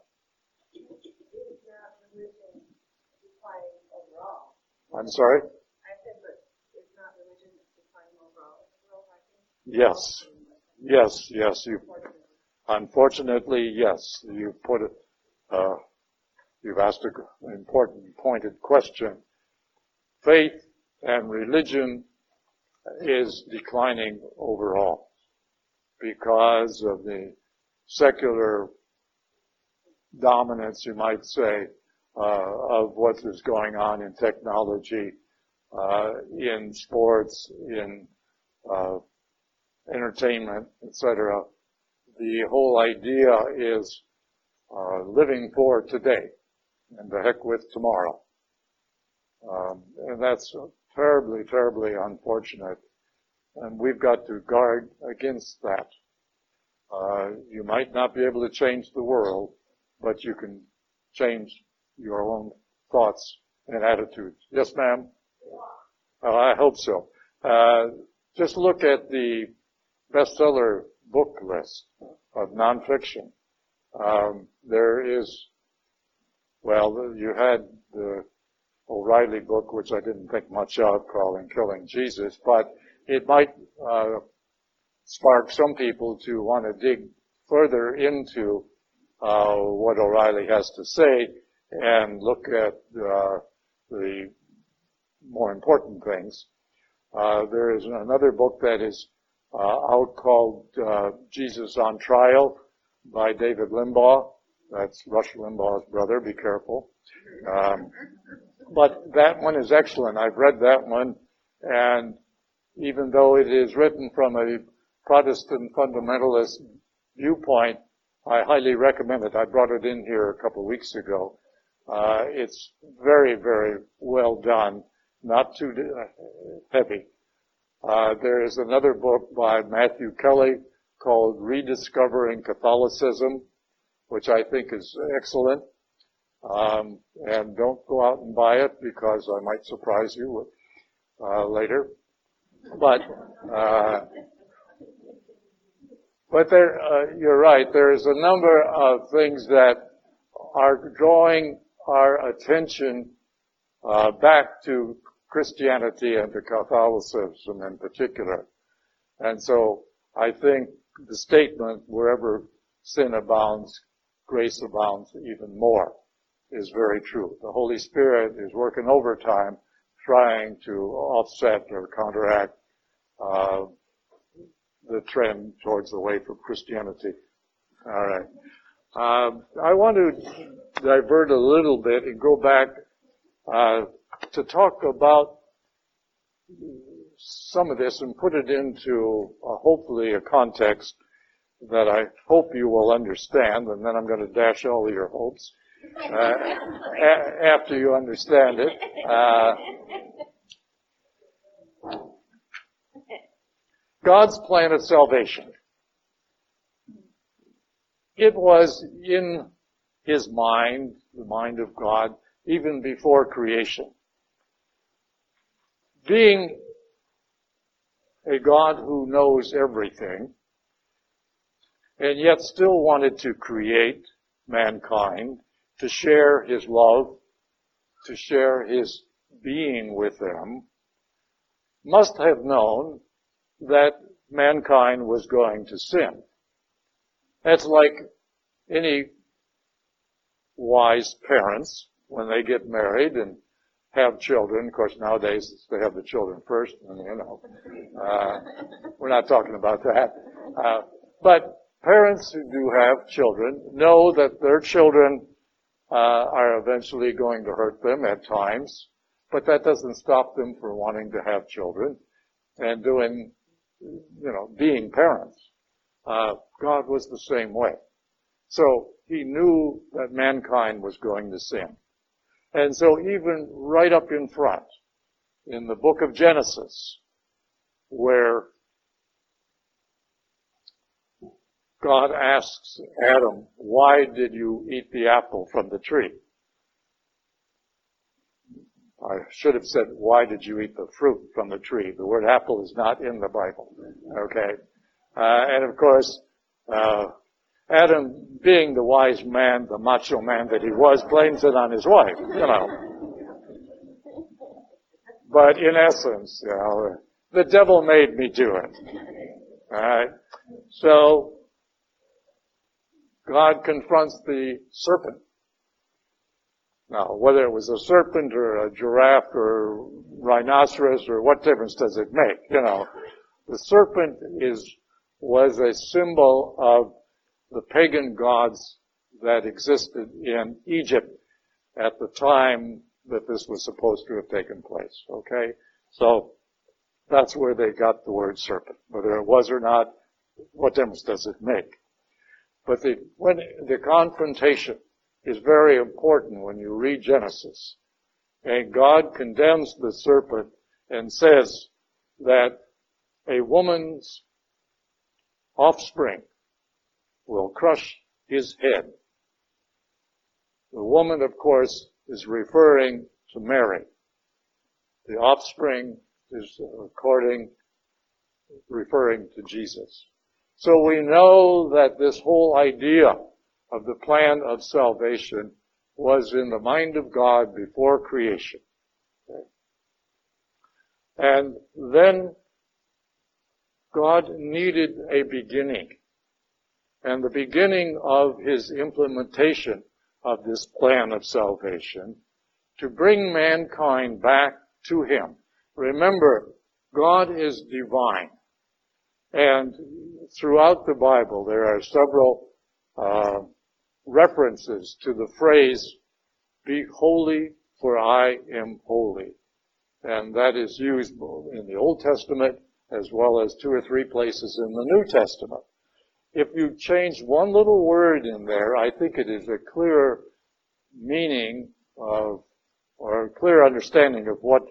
Speaker 1: I'm sorry? Yes. Yes, yes, you, unfortunately, yes, you put it, uh, you've asked an important pointed question. Faith and religion is declining overall because of the secular dominance, you might say, uh, of what is going on in technology, uh, in sports, in uh, entertainment, etc. The whole idea is uh, living for today and the heck with tomorrow. Um, and that's terribly, terribly unfortunate. And we've got to guard against that. Uh, you might not be able to change the world, but you can change your own thoughts and attitudes. Yes, ma'am? Oh, I hope so. Uh, just look at the bestseller book list of nonfiction. Um, there is, well, you had the O'Reilly book, which I didn't think much of, Calling Killing Jesus, but it might uh, spark some people to want to dig further into uh, what O'Reilly has to say and look at uh, the more important things. Uh, there is another book that is out called uh, Jesus on Trial by David Limbaugh. That's Rush Limbaugh's brother. Be careful. Um, but that one is excellent. I've read that one, and even though it is written from a Protestant fundamentalist viewpoint, I highly recommend it. I brought it in here a couple of weeks ago. Uh, it's very, very well done, not too uh, heavy. Uh, there is another book by Matthew Kelly called Rediscovering Catholicism, which I think is excellent. Um, and don't go out and buy it because I might surprise you uh, later. But uh, but there, uh, you're right. There is a number of things that are drawing our attention uh, back to Christianity and to Catholicism in particular. And so I think the statement, wherever sin abounds, grace abounds even more, is very true. The Holy Spirit is working overtime trying to offset or counteract uh, the trend towards the way from Christianity. All right. Um, I want to divert a little bit and go back uh, to talk about some of this and put it into uh, hopefully a context that I hope you will understand, and then I'm going to dash all your hopes uh, a- after you understand it. Uh, God's plan of salvation. It was in his mind, the mind of God, even before creation. Being a God who knows everything, and yet still wanted to create mankind, to share his love, to share his being with them, must have known that mankind was going to sin. That's like any wise parents when they get married and have children. Of course, nowadays they have the children first, and you know, uh, we're not talking about that. Uh, but parents who do have children know that their children uh, are eventually going to hurt them at times, but that doesn't stop them from wanting to have children and doing, you know, being parents. Uh, God was the same way. So he knew that mankind was going to sin. And so even right up in front, in the book of Genesis, where God asks Adam, why did you eat the apple from the tree? I should have said, why did you eat the fruit from the tree? The word apple is not in the Bible. Okay? Uh, and of course, uh, Adam, being the wise man, the macho man that he was, blames it on his wife, you know. But in essence, you know, the devil made me do it. Alright? So, God confronts the serpent. Now, whether it was a serpent or a giraffe or rhinoceros or what difference does it make? You know, the serpent is, was a symbol of the pagan gods that existed in Egypt at the time that this was supposed to have taken place. Okay? So, that's where they got the word serpent. Whether it was or not, what difference does it make? But the, when, the confrontation is very important when you read Genesis. And God condemns the serpent and says that a woman's offspring will crush his head. The woman, of course, is referring to Mary. The offspring is according, referring to Jesus. So we know that this whole idea of the plan of salvation was in the mind of God before creation. And then God needed a beginning. And the beginning of his implementation of this plan of salvation to bring mankind back to him. Remember, God is divine. And throughout the Bible, there are several uh, references to the phrase, be holy for I am holy. And that is used in the Old Testament as well as two or three places in the New Testament. If you change one little word in there, I think it is a clear meaning of, or a clear understanding of what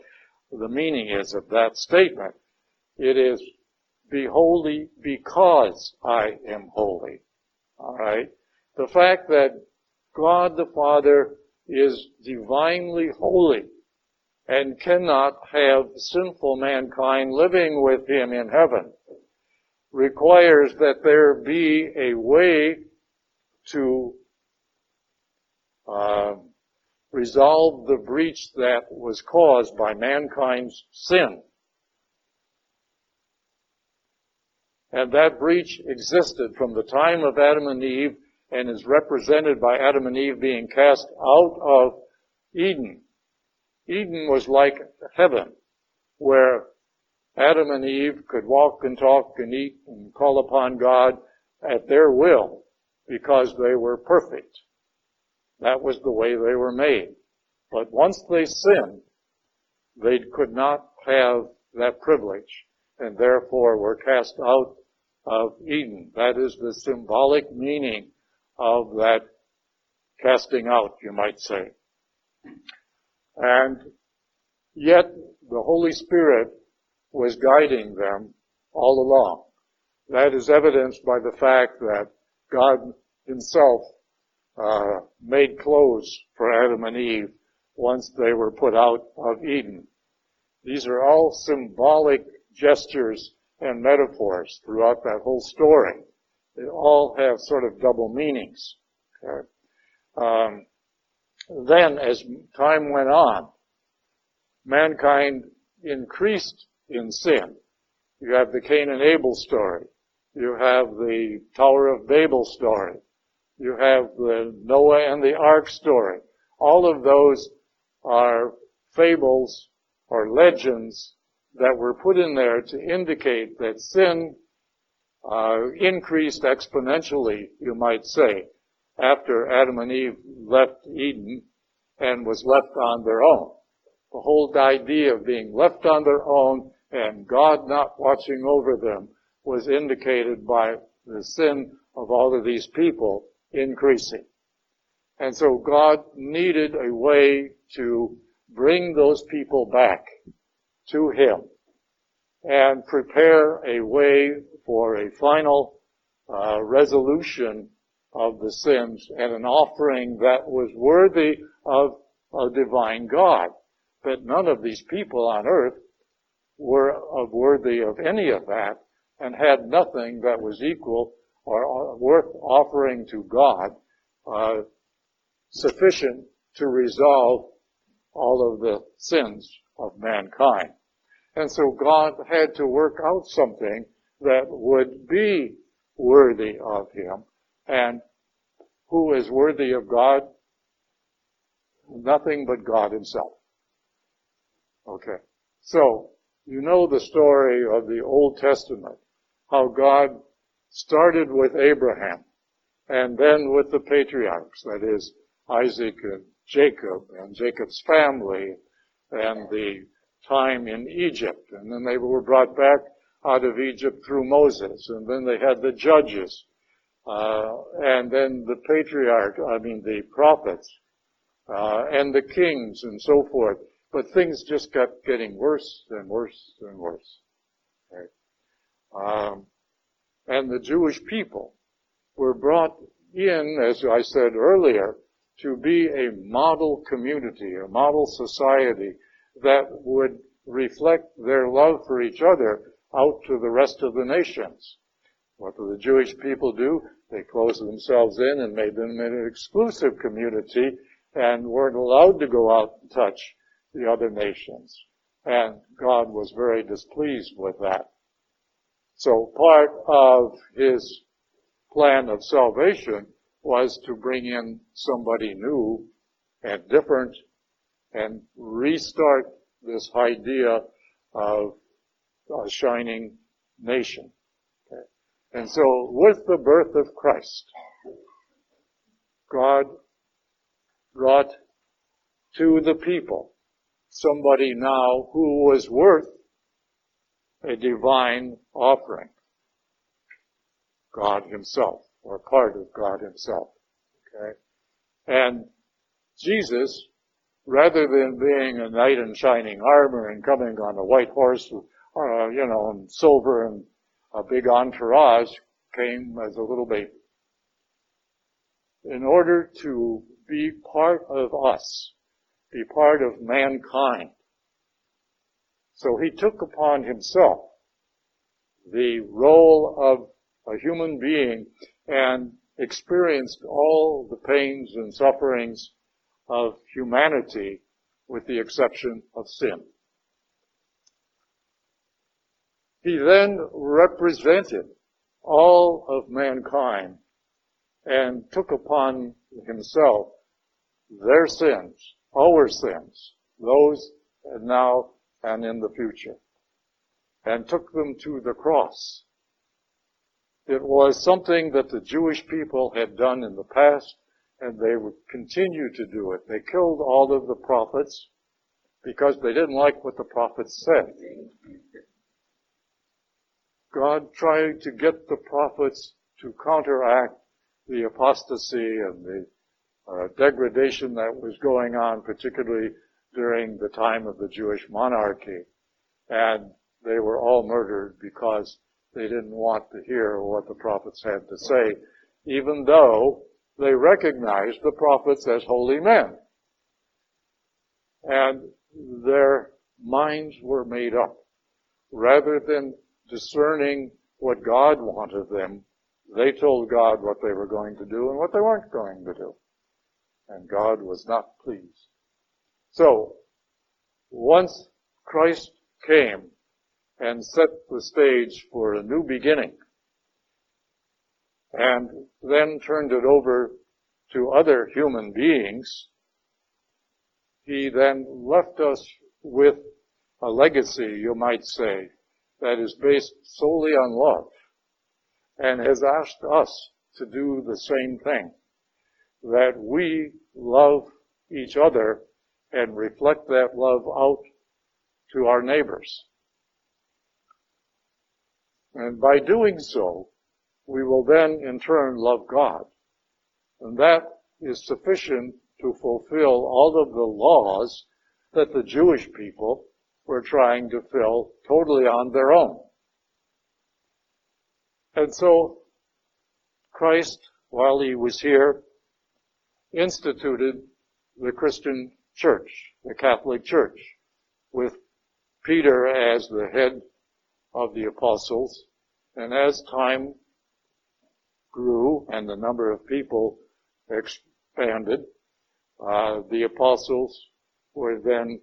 Speaker 1: the meaning is of that statement. It is, be holy because I am holy. Alright? The fact that God the Father is divinely holy and cannot have sinful mankind living with him in heaven requires that there be a way to uh, resolve the breach that was caused by mankind's sin. And that breach existed from the time of Adam and Eve and is represented by Adam and Eve being cast out of Eden. Eden was like heaven, where Adam and Eve could walk and talk and eat and call upon God at their will because they were perfect. That was the way they were made. But once they sinned, they could not have that privilege and therefore were cast out of Eden. That is the symbolic meaning of that casting out, you might say. And yet the Holy Spirit was guiding them all along. That is evidenced by the fact that God himself uh, made clothes for Adam and Eve once they were put out of Eden. These are all symbolic gestures and metaphors throughout that whole story. They all have sort of double meanings. Okay? Um, then, as time went on, mankind increased in sin. You have the Cain and Abel story. You have the Tower of Babel story. You have the Noah and the Ark story. All of those are fables or legends that were put in there to indicate that sin uh, increased exponentially, you might say, after Adam and Eve left Eden and was left on their own. The whole idea of being left on their own and God not watching over them was indicated by the sin of all of these people increasing. And so God needed a way to bring those people back to Him and prepare a way for a final uh, resolution of the sins and an offering that was worthy of a divine God. But none of these people on earth were worthy of any of that and had nothing that was equal or worth offering to God uh, sufficient to resolve all of the sins of mankind. And so God had to work out something that would be worthy of Him. And who is worthy of God? Nothing but God Himself. Okay. So, you know the story of the Old Testament, how God started with Abraham and then with the patriarchs, that is, Isaac and Jacob and Jacob's family and the time in Egypt. And then they were brought back out of Egypt through Moses. And then they had the judges. Uh, and then the patriarch, I mean the prophets, uh, and the kings and so forth. But things just kept getting worse and worse and worse. Right? Um, and the Jewish people were brought in, as I said earlier, to be a model community, a model society that would reflect their love for each other out to the rest of the nations. What do the Jewish people do? They closed themselves in and made them an exclusive community and weren't allowed to go out and touch the other nations. And God was very displeased with that. So part of his plan of salvation was to bring in somebody new and different and restart this idea of a shining nation. Okay. And so with the birth of Christ, God brought to the people somebody now who was worth a divine offering. God himself, or part of God himself. Okay? And Jesus, rather than being a knight in shining armor and coming on a white horse, uh, you know, and silver and a big entourage, came as a little baby. In order to be part of us, be part of mankind. So he took upon himself the role of a human being and experienced all the pains and sufferings of humanity with the exception of sin. He then represented all of mankind and took upon himself their sins, our sins, those now and in the future, and took them to the cross. It was something that the Jewish people had done in the past, and they would continue to do it. They killed all of the prophets because they didn't like what the prophets said. God tried to get the prophets to counteract the apostasy and the uh, degradation that was going on, particularly during the time of the Jewish monarchy. And they were all murdered because they didn't want to hear what the prophets had to say, even though they recognized the prophets as holy men. And their minds were made up. Rather than discerning what God wanted them, they told God what they were going to do and what they weren't going to do and God was not pleased. So, once Christ came and set the stage for a new beginning, and then turned it over to other human beings, he then left us with a legacy, you might say, that is based solely on love, and has asked us to do the same thing that we love each other and reflect that love out to our neighbors. And by doing so, we will then in turn love God. And that is sufficient to fulfill all of the laws that the Jewish people were trying to fill totally on their own. And so, Christ, while he was here, instituted the Christian church, the Catholic Church, with Peter as the head of the apostles. And as time grew and the number of people expanded, uh, the apostles were then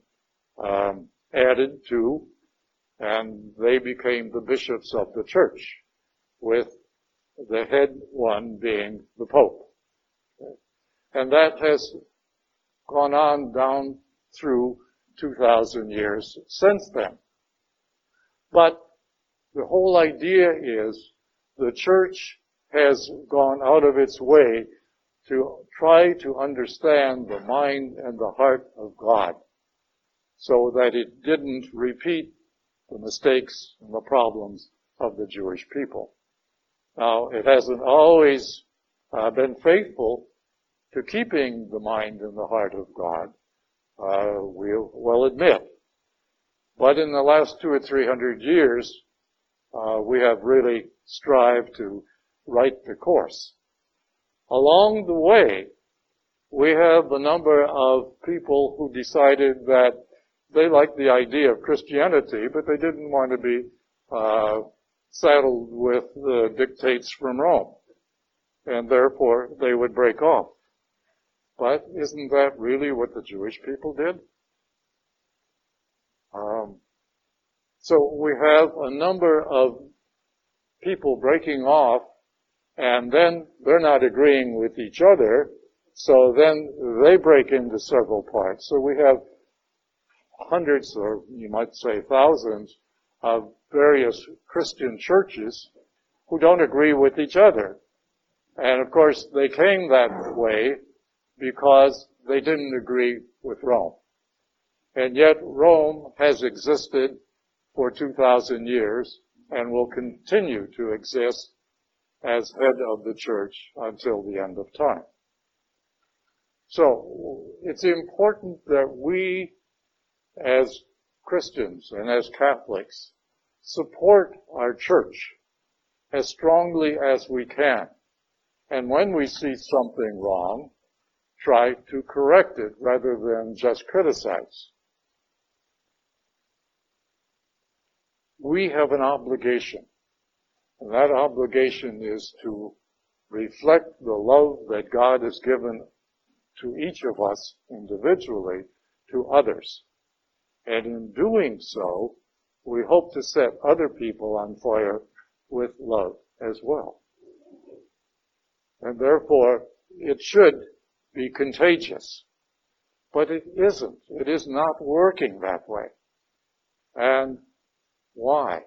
Speaker 1: um, added to, and they became the bishops of the church, with the head one being the Pope. And that has gone on down through 2,000 years since then. But the whole idea is the church has gone out of its way to try to understand the mind and the heart of God so that it didn't repeat the mistakes and the problems of the Jewish people. Now, it hasn't always uh, been faithful to keeping the mind and the heart of God, uh, we'll well admit. But in the last two or three hundred years, uh, we have really strived to right the course. Along the way, we have a number of people who decided that they liked the idea of Christianity, but they didn't want to be uh, saddled with the dictates from Rome, and therefore they would break off. But isn't that really what the Jewish people did? Um, so we have a number of people breaking off, and then they're not agreeing with each other, so then they break into several parts. So we have hundreds, or you might say thousands, of various Christian churches who don't agree with each other. And of course, they came that way because they didn't agree with Rome. And yet Rome has existed for 2,000 years and will continue to exist as head of the church until the end of time. So it's important that we as Christians and as Catholics support our church as strongly as we can. And when we see something wrong, try to correct it rather than just criticize. We have an obligation, and that obligation is to reflect the love that God has given to each of us individually to others. And in doing so, we hope to set other people on fire with love as well. And therefore, it should be contagious. But it isn't. It is not working that way. And why?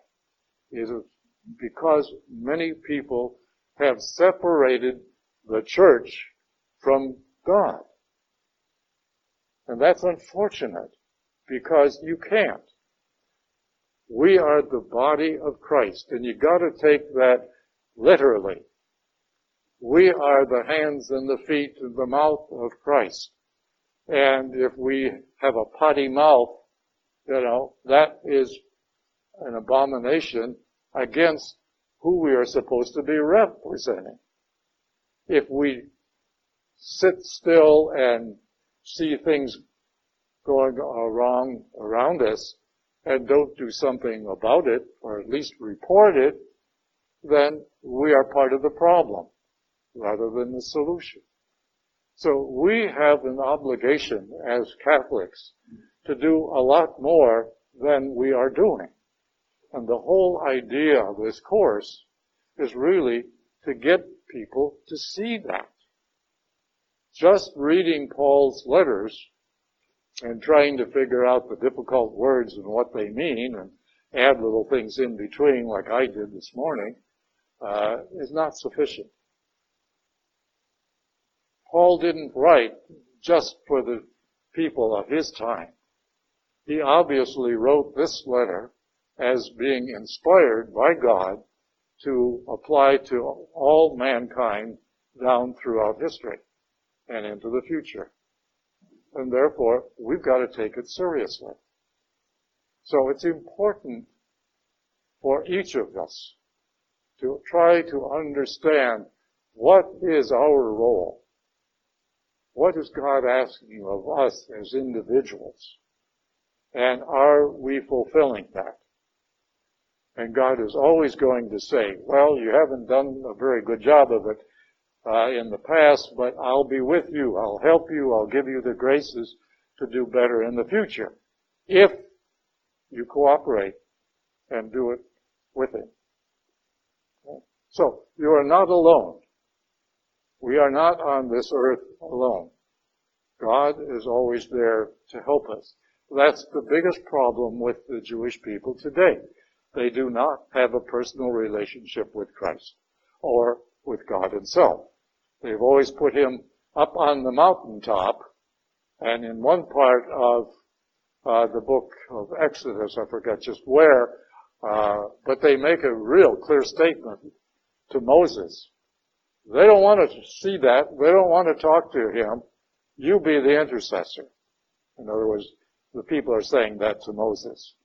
Speaker 1: It is because many people have separated the church from God. And that's unfortunate because you can't. We are the body of Christ, and you gotta take that literally. We are the hands and the feet and the mouth of Christ. And if we have a potty mouth, you know, that is an abomination against who we are supposed to be representing. If we sit still and see things going wrong around us and don't do something about it, or at least report it, then we are part of the problem rather than the solution. So we have an obligation as Catholics to do a lot more than we are doing. And the whole idea of this course is really to get people to see that. Just reading Paul's letters and trying to figure out the difficult words and what they mean and add little things in between like I did this morning uh, is not sufficient. Paul didn't write just for the people of his time. He obviously wrote this letter as being inspired by God to apply to all mankind down throughout history and into the future and therefore we've got to take it seriously. So it's important for each of us to try to understand what is our role. What is God asking of us as individuals? And are we fulfilling that? And God is always going to say, well, you haven't done a very good job of it uh, in the past, but I'll be with you. I'll help you. I'll give you the graces to do better in the future if you cooperate and do it with Him. So you are not alone. We are not on this earth alone. God is always there to help us. That's the biggest problem with the Jewish people today. They do not have a personal relationship with Christ or with God himself. They've always put him up on the mountaintop, and in one part of uh, the book of Exodus, I forget just where, uh, but they make a real clear statement to Moses. They don't want to see that. They don't want to talk to him. You be the intercessor. In other words, the people are saying that to Moses.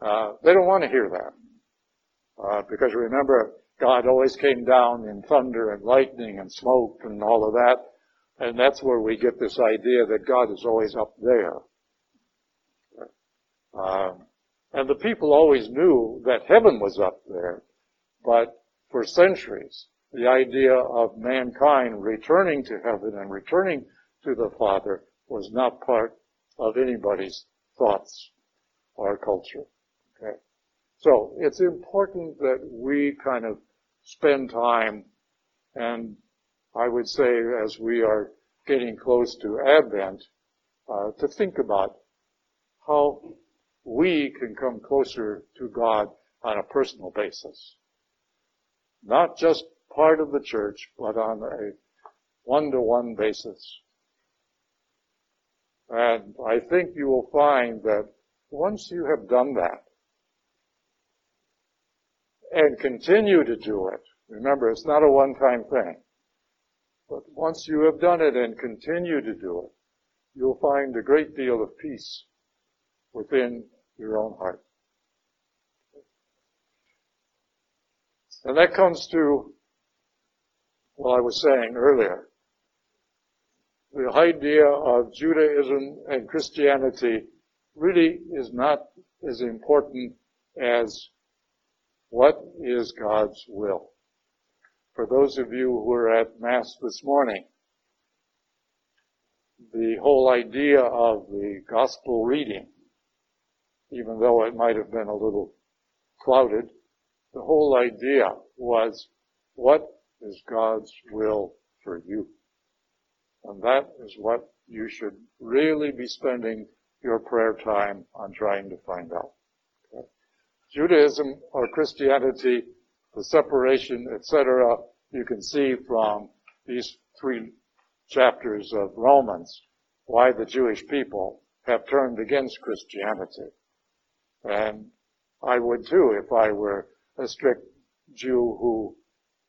Speaker 1: Uh, they don't want to hear that. Uh, because remember, God always came down in thunder and lightning and smoke and all of that. And that's where we get this idea that God is always up there. Um, and the people always knew that heaven was up there, but for centuries, the idea of mankind returning to heaven and returning to the Father was not part of anybody's thoughts or culture. Okay. So it's important that we kind of spend time and I would say as we are getting close to Advent, uh, to think about how we can come closer to God on a personal basis. Not just part of the church, but on a one-to-one basis. And I think you will find that once you have done that, and continue to do it, remember it's not a one-time thing, but once you have done it and continue to do it, you'll find a great deal of peace within your own heart. And that comes to what I was saying earlier. The idea of Judaism and Christianity really is not as important as what is God's will. For those of you who were at Mass this morning, the whole idea of the gospel reading even though it might have been a little clouded. The whole idea was, what is God's will for you? And that is what you should really be spending your prayer time on trying to find out. Okay? Judaism or Christianity, the separation, etc., you can see from these three chapters of Romans why the Jewish people have turned against Christianity. And I would too if I were a strict Jew who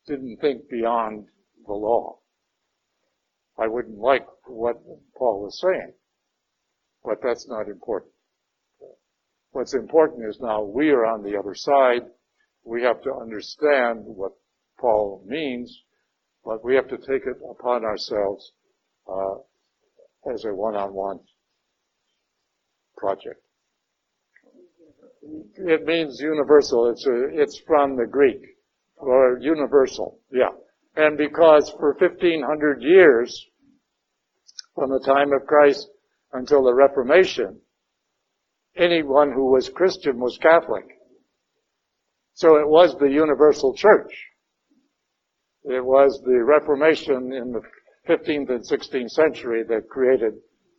Speaker 1: didn't think beyond the law. I wouldn't like what Paul was saying, but that's not important. What's important is now we are on the other side. We have to understand what Paul means, but we have to take it upon ourselves uh, as a one-on-one project. It means universal. It's a, it's from the Greek or universal. Yeah. And because for 1500 years, from the time of Christ until the Reformation, anyone who was Christian was Catholic. So it was the universal church. It was the Reformation in the 15th and 16th century that created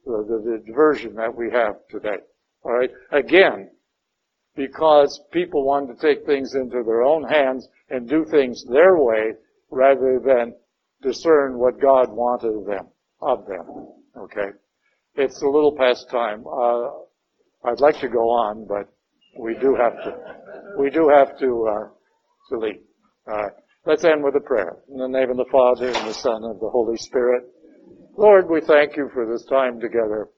Speaker 1: the, the, the diversion that we have today. Alright? Again, because people wanted to take things into their own hands and do things their way rather than discern what God wanted of them, of them. Okay? It's a little past time. Uh, I'd like to go on, but we do have to, we do have to, uh, to leave. Uh, let's end with a prayer. In the name of the Father and the Son and the Holy Spirit. Lord, we thank you for this time together.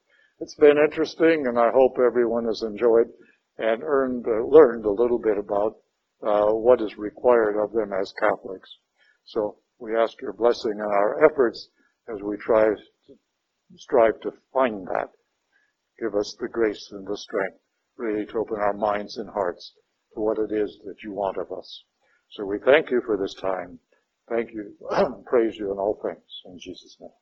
Speaker 1: It's been interesting and I hope everyone has enjoyed and earned, uh, learned a little bit about uh, what is required of them as Catholics. So we ask your blessing on our efforts as we try to strive to find that. Give us the grace and the strength really to open our minds and hearts to what it is that you want of us. So we thank you for this time. Thank you, praise you in all things in Jesus' name.